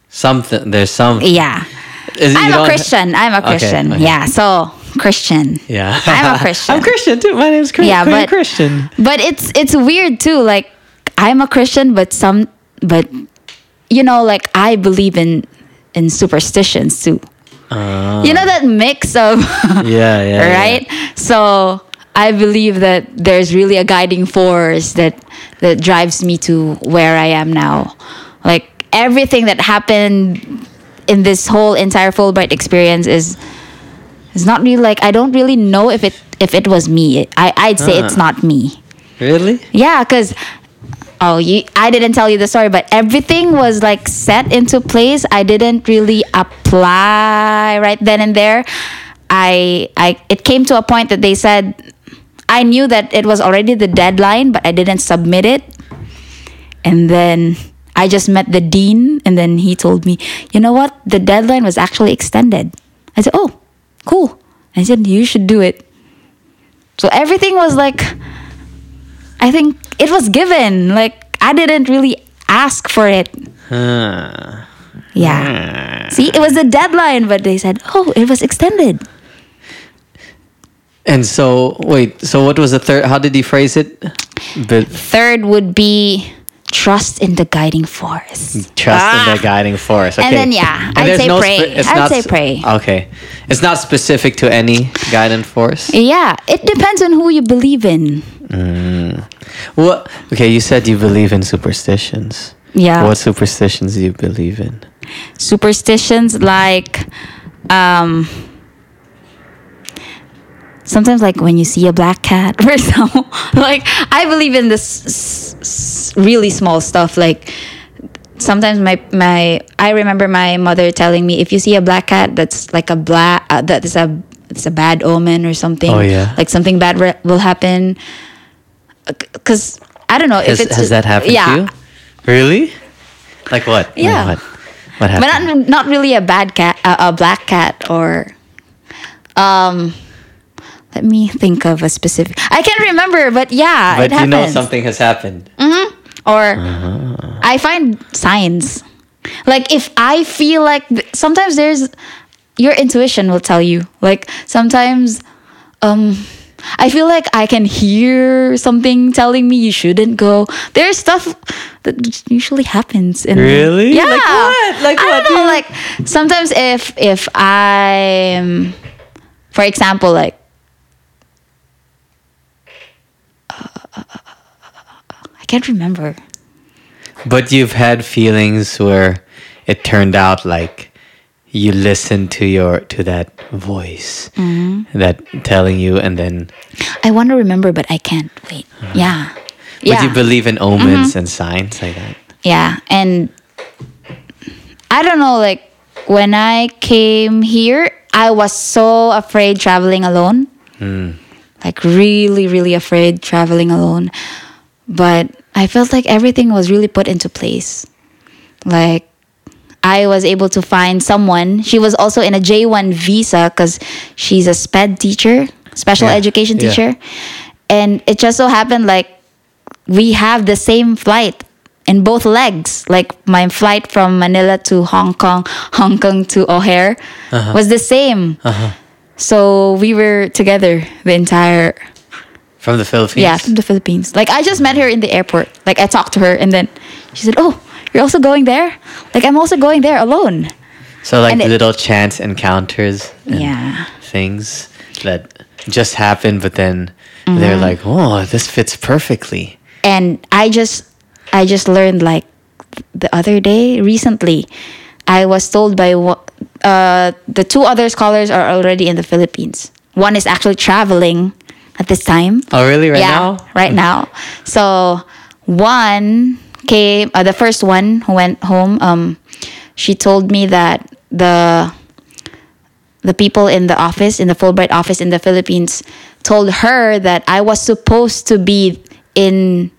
Something there's some. yeah. Is I'm a Christian. I'm a Okay, Christian. okay. Yeah. So Christian. Yeah, I'm a Christian. I'm Christian too. My name's Chris. Yeah, but- Christian. But it's it's weird too. Like I'm a Christian, but some but you know, like I believe in in superstitions too. Uh, You know that mix of yeah, yeah, yeah. right? So I believe that there's really a guiding force that that drives me to where I am now. Like everything that happened in this whole entire Fulbright experience is is not really like I don't really know if it if it was me. I I'd say it's Ah. not me. Really? Yeah, because oh, you I didn't tell you the story, but everything was like set into place. I didn't really apply right then and there. I I it came to a point that they said I knew that it was already the deadline, but I didn't submit it. And then I just met the dean, and then he told me, you know what? The deadline was actually extended. I said, oh, cool. I said, you should do it. So everything was like, I think it was given. Like I didn't really ask for it. Huh. Yeah. See, it was a deadline, but they said, oh, it was extended. And so, wait. So, what was the third? How did he phrase it? The Third would be trust in the guiding force. trust Ah. in the guiding force. Okay. And then, yeah, And I'd say no pray. it's I'd not say pray. Okay. It's not specific to any guiding force. Yeah, it depends on who you believe in. What? Okay, you said you believe in superstitions. Yeah. What superstitions do you believe in? superstitions like um sometimes like when you see a black cat for example like i believe in this s- s- really small stuff like sometimes my my i remember my mother telling me if you see a black cat that's like a black uh, that is a it's a bad omen or something Oh, yeah. like something bad re- will happen because i don't know Has, if it's has that happened yeah to you? Really? Like what? Like Yeah. what? What but happened? not not really a bad cat, a, a black cat, or um. Let me think of a specific. I can't remember, but yeah, but it you know something has happened. Or Uh-huh. I find signs. Like if I feel like th- sometimes there's your intuition will tell you. Like sometimes um I feel like I can hear something telling me you shouldn't go. There's stuff that usually happens in Really? Yeah. Like what? Like I what, don't know, like sometimes if if I'm for example like uh, I can't remember. But you've had feelings where it turned out like you listen to your to that voice Mm-hmm. that telling you, and then I want to remember, but I can't. Wait. Yeah. but Yeah. Mm-hmm. you believe in omens and signs like that. yeah. And I don't know, like, when I came here, I was so afraid traveling alone. Like really, really afraid traveling alone. But I felt like everything was really put into place. Like I was able to find someone. She was also in a J1 visa because she's a SPED teacher, special Yeah, education yeah. teacher. And it just so happened like we have the same flight in both legs. Like my flight from Manila to Hong Kong, Hong Kong to O'Hare Uh-huh. was the same. Uh-huh. So we were together the entire From the Philippines. yeah from the Philippines. Like I just met her in the airport. Like I talked to her and then she said, "Oh, you're also going there? Like I'm also going there alone." So like And it- little chance encounters and Yeah. things that just happen, but then they're Mm-hmm. like, oh, this fits perfectly. and I just I just learned like the other day recently I was told by uh, the two other scholars are already in the Philippines. One is actually traveling at this time. Oh, really? Right yeah, now? right now. So one came. Uh, the first one who went home. Um, she told me that the the people in the office in the Fulbright office in the Philippines told her that I was supposed to be in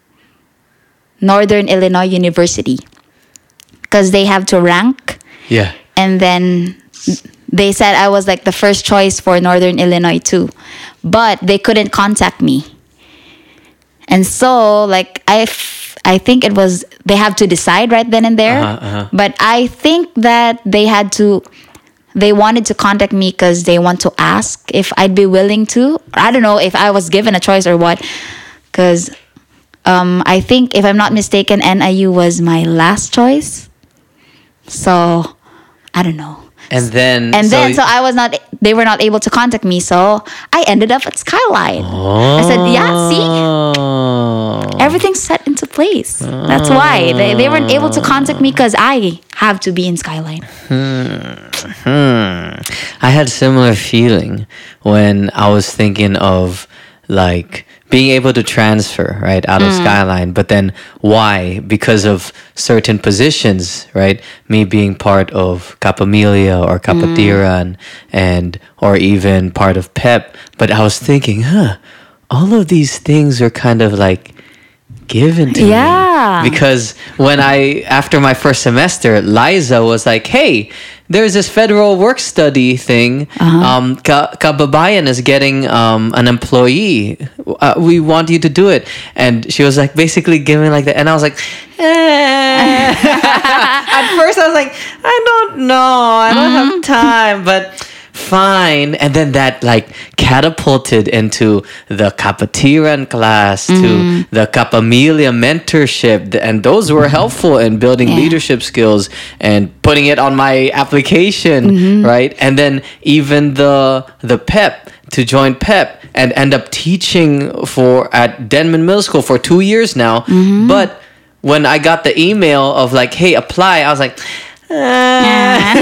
Northern Illinois University because they have to rank Yeah. and then they said I was like the first choice for Northern Illinois too, but they couldn't contact me. And so, like I, f- I think it was they have to decide right then and there. Uh-huh, uh-huh. But I think that they had to, they wanted to contact me because they want to ask if I'd be willing to. I don't know if I was given a choice or what, because um, I think if I'm not mistaken, NIU was my last choice. So I don't know. And then And then so I was not they were not able to contact me, so I ended up at Skyline. I said, Yeah, see? Oh. Everything's set into place. That's why. They, they weren't able to contact me because I have to be in Skyline. Hmm. I had similar feeling when I was thinking of like being able to transfer right out of hmm. Skyline, but then why? Because of certain positions, right? Me being part of Kapamilya or Kapatiran hmm. and or even part of PEP. But I was thinking, huh, all of these things are kind of like given to Yeah. me because when I after my first semester, Liza was like, "Hey, there's this federal work study thing. Um, Ka- Kababayan is getting um, an employee. Uh, we want you to do it." And she was like, basically giving like that, and I was like, eh. At first, I was like, I don't know, I don't have time, but. Fine, and then that like catapulted into the Kapatiran class to mm-hmm. the Kapamilya mentorship, and those were mm-hmm. helpful in building Yeah. leadership skills and putting it on my application, mm-hmm. right? And then even the the PEP to join PEP and end up teaching for at Denman Middle School for two years now. But when I got the email of like, "Hey, apply," I was like. "Ah."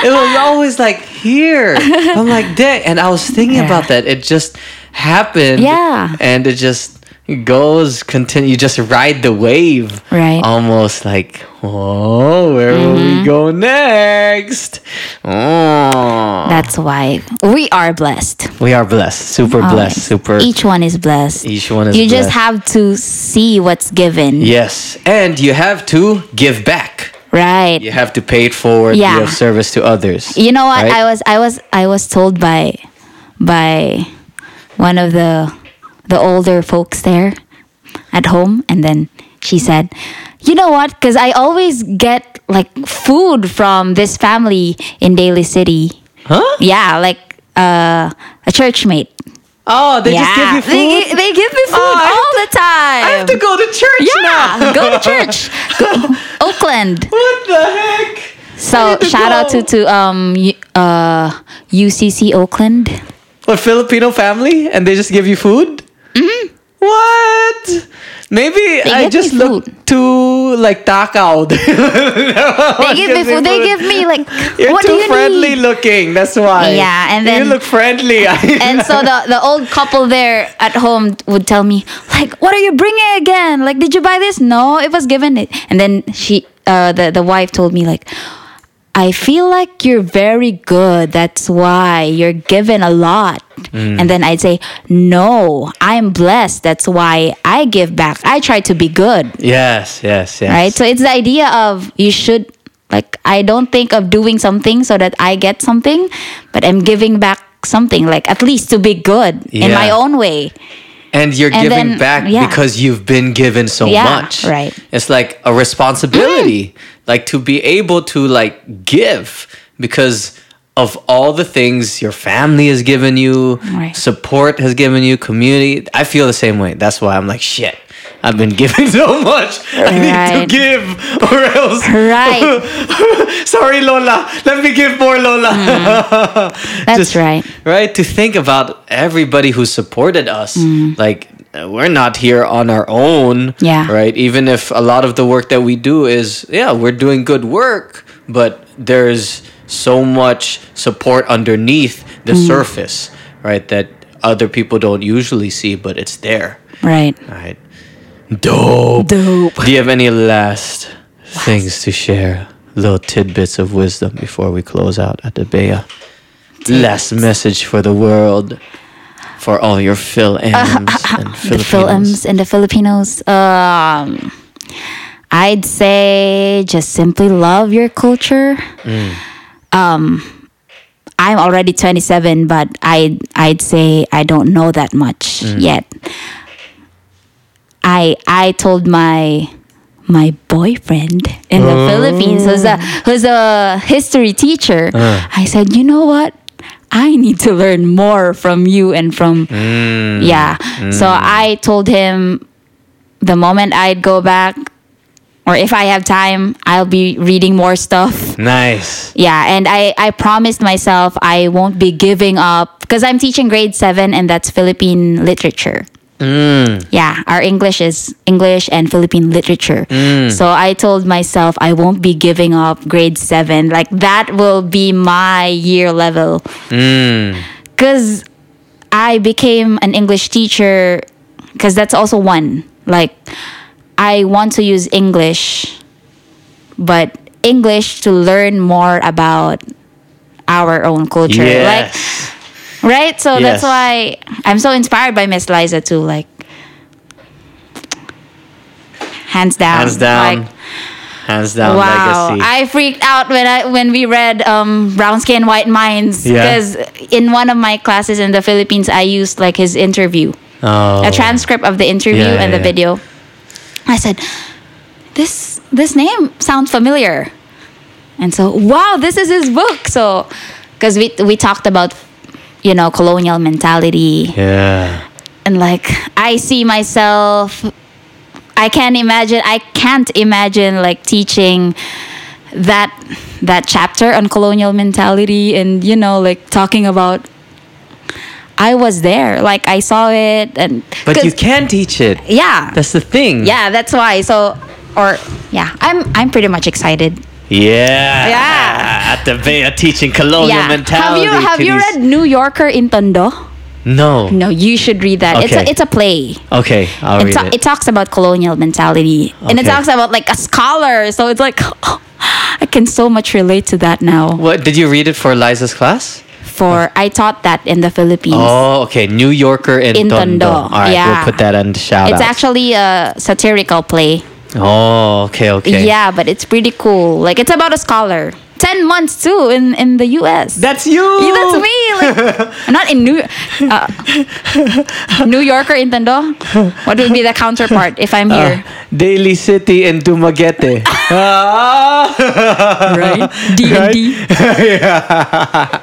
it was always like here. I'm like, dang. And I was thinking Yeah. about that. It just happened. Yeah. And it just goes, continue. You just ride the wave. Right. Almost like, oh, where will Mm-hmm. we go next? Oh. That's why we are blessed. we are blessed. Super Always. blessed. Super. Each one is blessed. Each one is blessed. You just have to see what's given. Yes. And you have to give back. Right. You have to pay it forward. Yeah. You have service to others. You know what? right? I was I was I was told by by one of the the older folks there at home and then she said, "You know what? Cuz I always get like food from this family in Daly City. Huh? Yeah, like uh, a church mate. Oh, they yeah. just give you food? They, they give me food Oh, I have all the time. I have to go to church Yeah, now. go to church. Go, Oakland. what the heck? So to shout out to to um uh UCC Oakland. A Filipino family and they just give you food? Mm-hmm. What? Maybe I just look food. too like takaw. out. They give me food. They give me like You're what too do you friendly need? looking. That's why. Yeah, and then you look friendly. And so the the old couple there at home would tell me like, "What are you bringing again? Like, did you buy this? No, it was given." It. And then she, uh, the the wife told me like, I feel like you're very good. That's why you're given a lot. Mm. And then I'd say, No, I'm blessed. That's why I give back. I try to be good. Yes, yes, yes. Right? So it's the idea of you should, like, I don't think of doing something so that I get something, but I'm giving back something, like, at least to be good in my own way. And you're And giving then- back yeah. because you've been given so Yeah, much right. it's like a responsibility mm. like to be able to like give because of all the things your family has given you Right. support has given you community i feel the same way that's why i'm like shit I've been giving so much. I need to give, or else. Right. Sorry, Lola. Let me give more, Lola. Mm. That's right. right? To think about everybody who supported us. Like, uh, we're not here on our own. Yeah. Right? Even if a lot of the work that we do is, yeah, we're doing good work, but there's so much support underneath the surface, right? That other people don't usually see, but it's there. Right. Right. Dope. Dope. Do you have any last things to share? Little tidbits of wisdom before we close out at Ate Bea. Last message for the world, for all your Fil-Ams and the Filipinos. Fil-Ams and the Filipinos. Um, I'd say just simply love your culture. Um, I'm already 27, but I I'd say I don't know that much yet. I I told my my boyfriend in the oh. Philippines who's a who's a history teacher. Uh. I said, you know what? I need to learn more from you and from mm. yeah. So mm. I told him the moment I'd go back or if I have time, I'll be reading more stuff. Nice. Yeah, and I, I promised myself I won't be giving up because I'm teaching grade seven and that's Philippine literature. Mm. Yeah, our English is English and Philippine literature. So I told myself I won't be giving up grade seven. Like that will be my year level. Mm. Because I became an English teacher because that's also one. Like I want to use English, but English to learn more about our own culture. Like Yes. Right so Yes. that's why i'm so inspired by miss liza too like hands down Hands down. like Hands down wow legacy. i freaked out when i when we read um brown skin white minds Yeah. because in one of my classes in the philippines i used like his interview oh. a transcript of the interview Yeah, and the yeah. video i said this this name sounds familiar and so wow this is his book so because we we talked about you know colonial mentality Yeah. and like i see myself i can't imagine i can't imagine like teaching that that chapter on colonial mentality and you know like talking about i was there like i saw it and But you can teach it. yeah That's the thing. yeah that's why so or yeah i'm i'm pretty much excited Yeah. Yeah. At Ate Bea teaching colonial yeah have mentality. you have you read new yorker in tondo No. no you should read that it's Okay. a it's a play Okay, I'll it, read ta- it. it talks about colonial mentality and it talks about like a scholar so it's like i can so much relate to that now What did you read it for Liza's class? for i taught that in the philippines Oh, okay. New Yorker in, In Tondo. Tondo, All right, yeah. we'll put that on the shout it's out. actually a satirical play Oh, okay, okay. yeah but it's pretty cool like it's about a scholar 10 months too in in the us That's you. Yeah, that's me. Like, not in New uh, New Yorker in Tondo. What would be the counterpart if I'm here? Daly City and Dumaguete. right? D and D. yeah.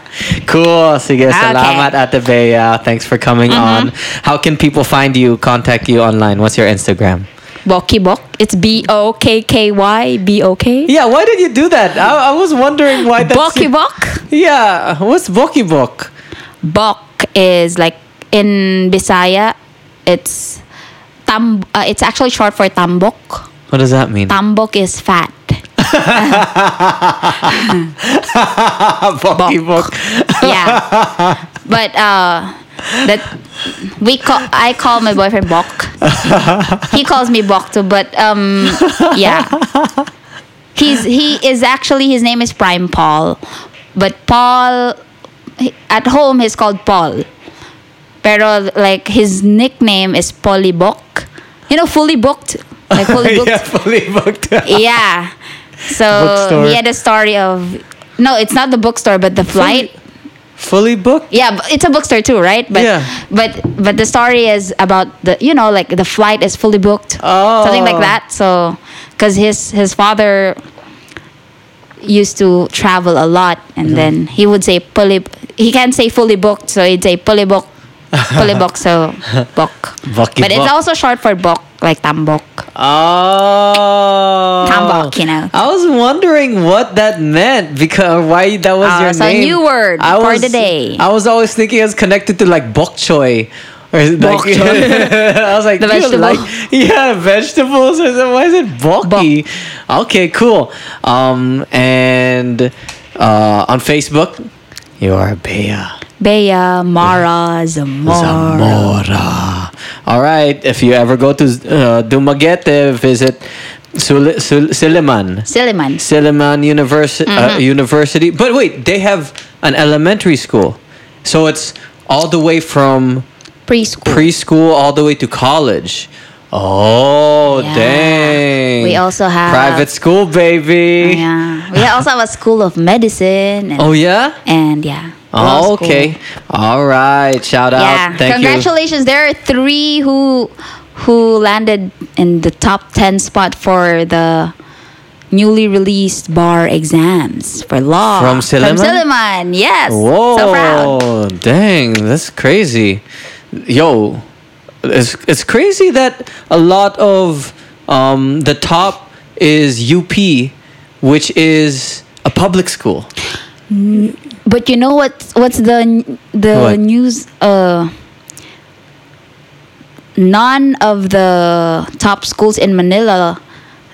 Cool. Sige, Okay. Mm-hmm. salamat Ate Bea. Thanks for coming on. How can people find you, contact you online? What's your Instagram? Boki Bok. It's B O K K Y B O K. Yeah, why did you do that? I, I was wondering why that's... Boki Bok. Yeah, what's Boki Bok? Bok is like in Bisaya. It's tam. Uh, it's actually short for tambok. What does that mean? Tambok is fat. Boki Bok. Yeah, but uh, that we call. I call my boyfriend Bok. he calls me Bok too, but um, yeah. he's he is actually his name is Prime Paul, but Paul he- at home he's called Paul. Pero like his nickname is Polybok. You know, fully booked. Like fully booked. yeah, fully booked. yeah. So Bookstore. he had a story of no, it's not the bookstore, but the flight. Fully booked? Yeah, it's a bookstore too, right? But Yeah. but but the story is about the you know like the flight is fully booked, Oh. something like that. So because his his father used to travel a lot, and Mm-hmm. then he would say fully. He can't say fully booked, so he'd say fully booked, fully booked. So book. Bucky But it's also short for bok, like tambok. Oh. Tambok, you know. I was wondering what that meant because why that was Oh, your so a name. new word I for was, the day. I was always thinking it was connected to like bok choy. Or like, Bok choy. I was like, The you vegetable. like yeah, vegetables. Why is it bulky? Okay, cool. Um, and uh, on Facebook, you are Bea. Bea, Mara, Zamora. Zamora. All right. If you ever go to uh, Dumaguete, visit Sul- Sul- Silliman. Silliman. Silliman Universi- uh, Mm-hmm. University. But wait, they have an elementary school. So it's all the way from Preschool. preschool all the way to college. Oh, Yeah. dang. We also have- private school, baby. Yeah. We also have a school of medicine. And, Oh, yeah? And yeah. Oh, okay. All right. Shout out. Yeah. Thank you. Congratulations. There are three who who landed in the top 10 spot for the newly released bar exams for law. From Silliman? From Silliman. Yes. Whoa, So proud. dang, that's crazy. Yo, it's, it's crazy that a lot of um, the top is UP, which is a public school. But you know what? What's the the What? news? Uh, none of the top schools in Manila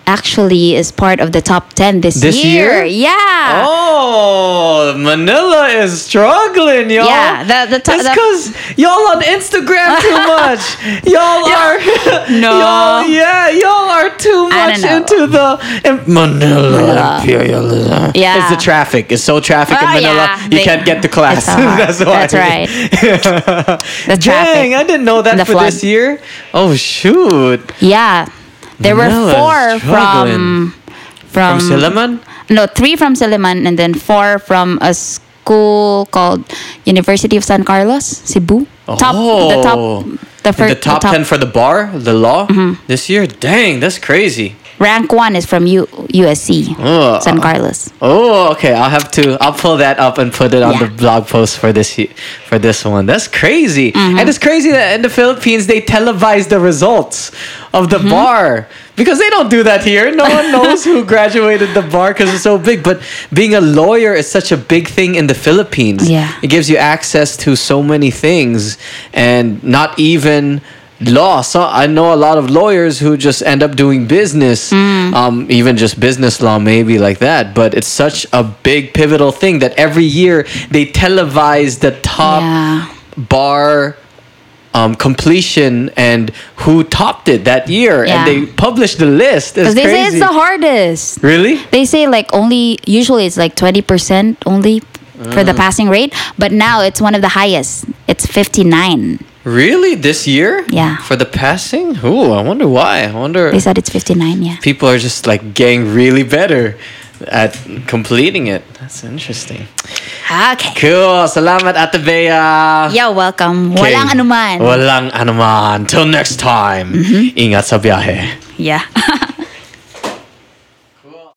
actually is part of the top ten this, This year? Yeah. Oh, Manila is struggling, y'all. Yeah, the- the It's because y'all on Instagram too much. y'all are No. Y'all, yeah, y'all are too much into the im- Manila, Manila. imperialism. Yeah. it's the traffic. It's so traffic in Oh, Manila. yeah. You They- can't get to class. so. That's why. That's right. The Dang, traffic. I didn't know that for flood. this year. Oh shoot, Yeah. There were four struggling. from from from Silliman. No, three from Silliman and then four from a school called University of San Carlos, Cebu. Top the oh. top Oh. the In first the top, 10 for the bar, the law mm-hmm. this year? Dang, that's crazy. Rank one is from U, USC, Oh, San Carlos. Oh, okay. I'll have to. I'll pull that up and put it on Yeah. the blog post for this for this one. That's crazy, Mm-hmm. and it's crazy that in the Philippines they televise the results of the Mm-hmm. bar because they don't do that here. No one knows who graduated the bar because it's so big. But being a lawyer is such a big thing in the Philippines. Yeah. it gives you access to so many things, and not even law. So I know a lot of lawyers who just end up doing business, Mm. um, even just business law, maybe like that. But it's such a big pivotal thing that every year they televise the top Yeah. bar um, completion and who topped it that year, Yeah. and they publish the list. It's Because they say it's the hardest. really? They say like only usually it's like twenty percent only for Mm. the passing rate, but now it's one of the highest. It's fifty nine. Really? This year? Yeah. For the passing? Ooh, I wonder why. I wonder. They said it's fifty nine. Yeah. people are just like getting really better at completing it. That's interesting. Okay. Cool. Salamat, Ate Bea. Yo, welcome. Okay. Walang anuman. Walang anuman. Till next time. Mm-hmm. Ingat sa biyahe. yeah.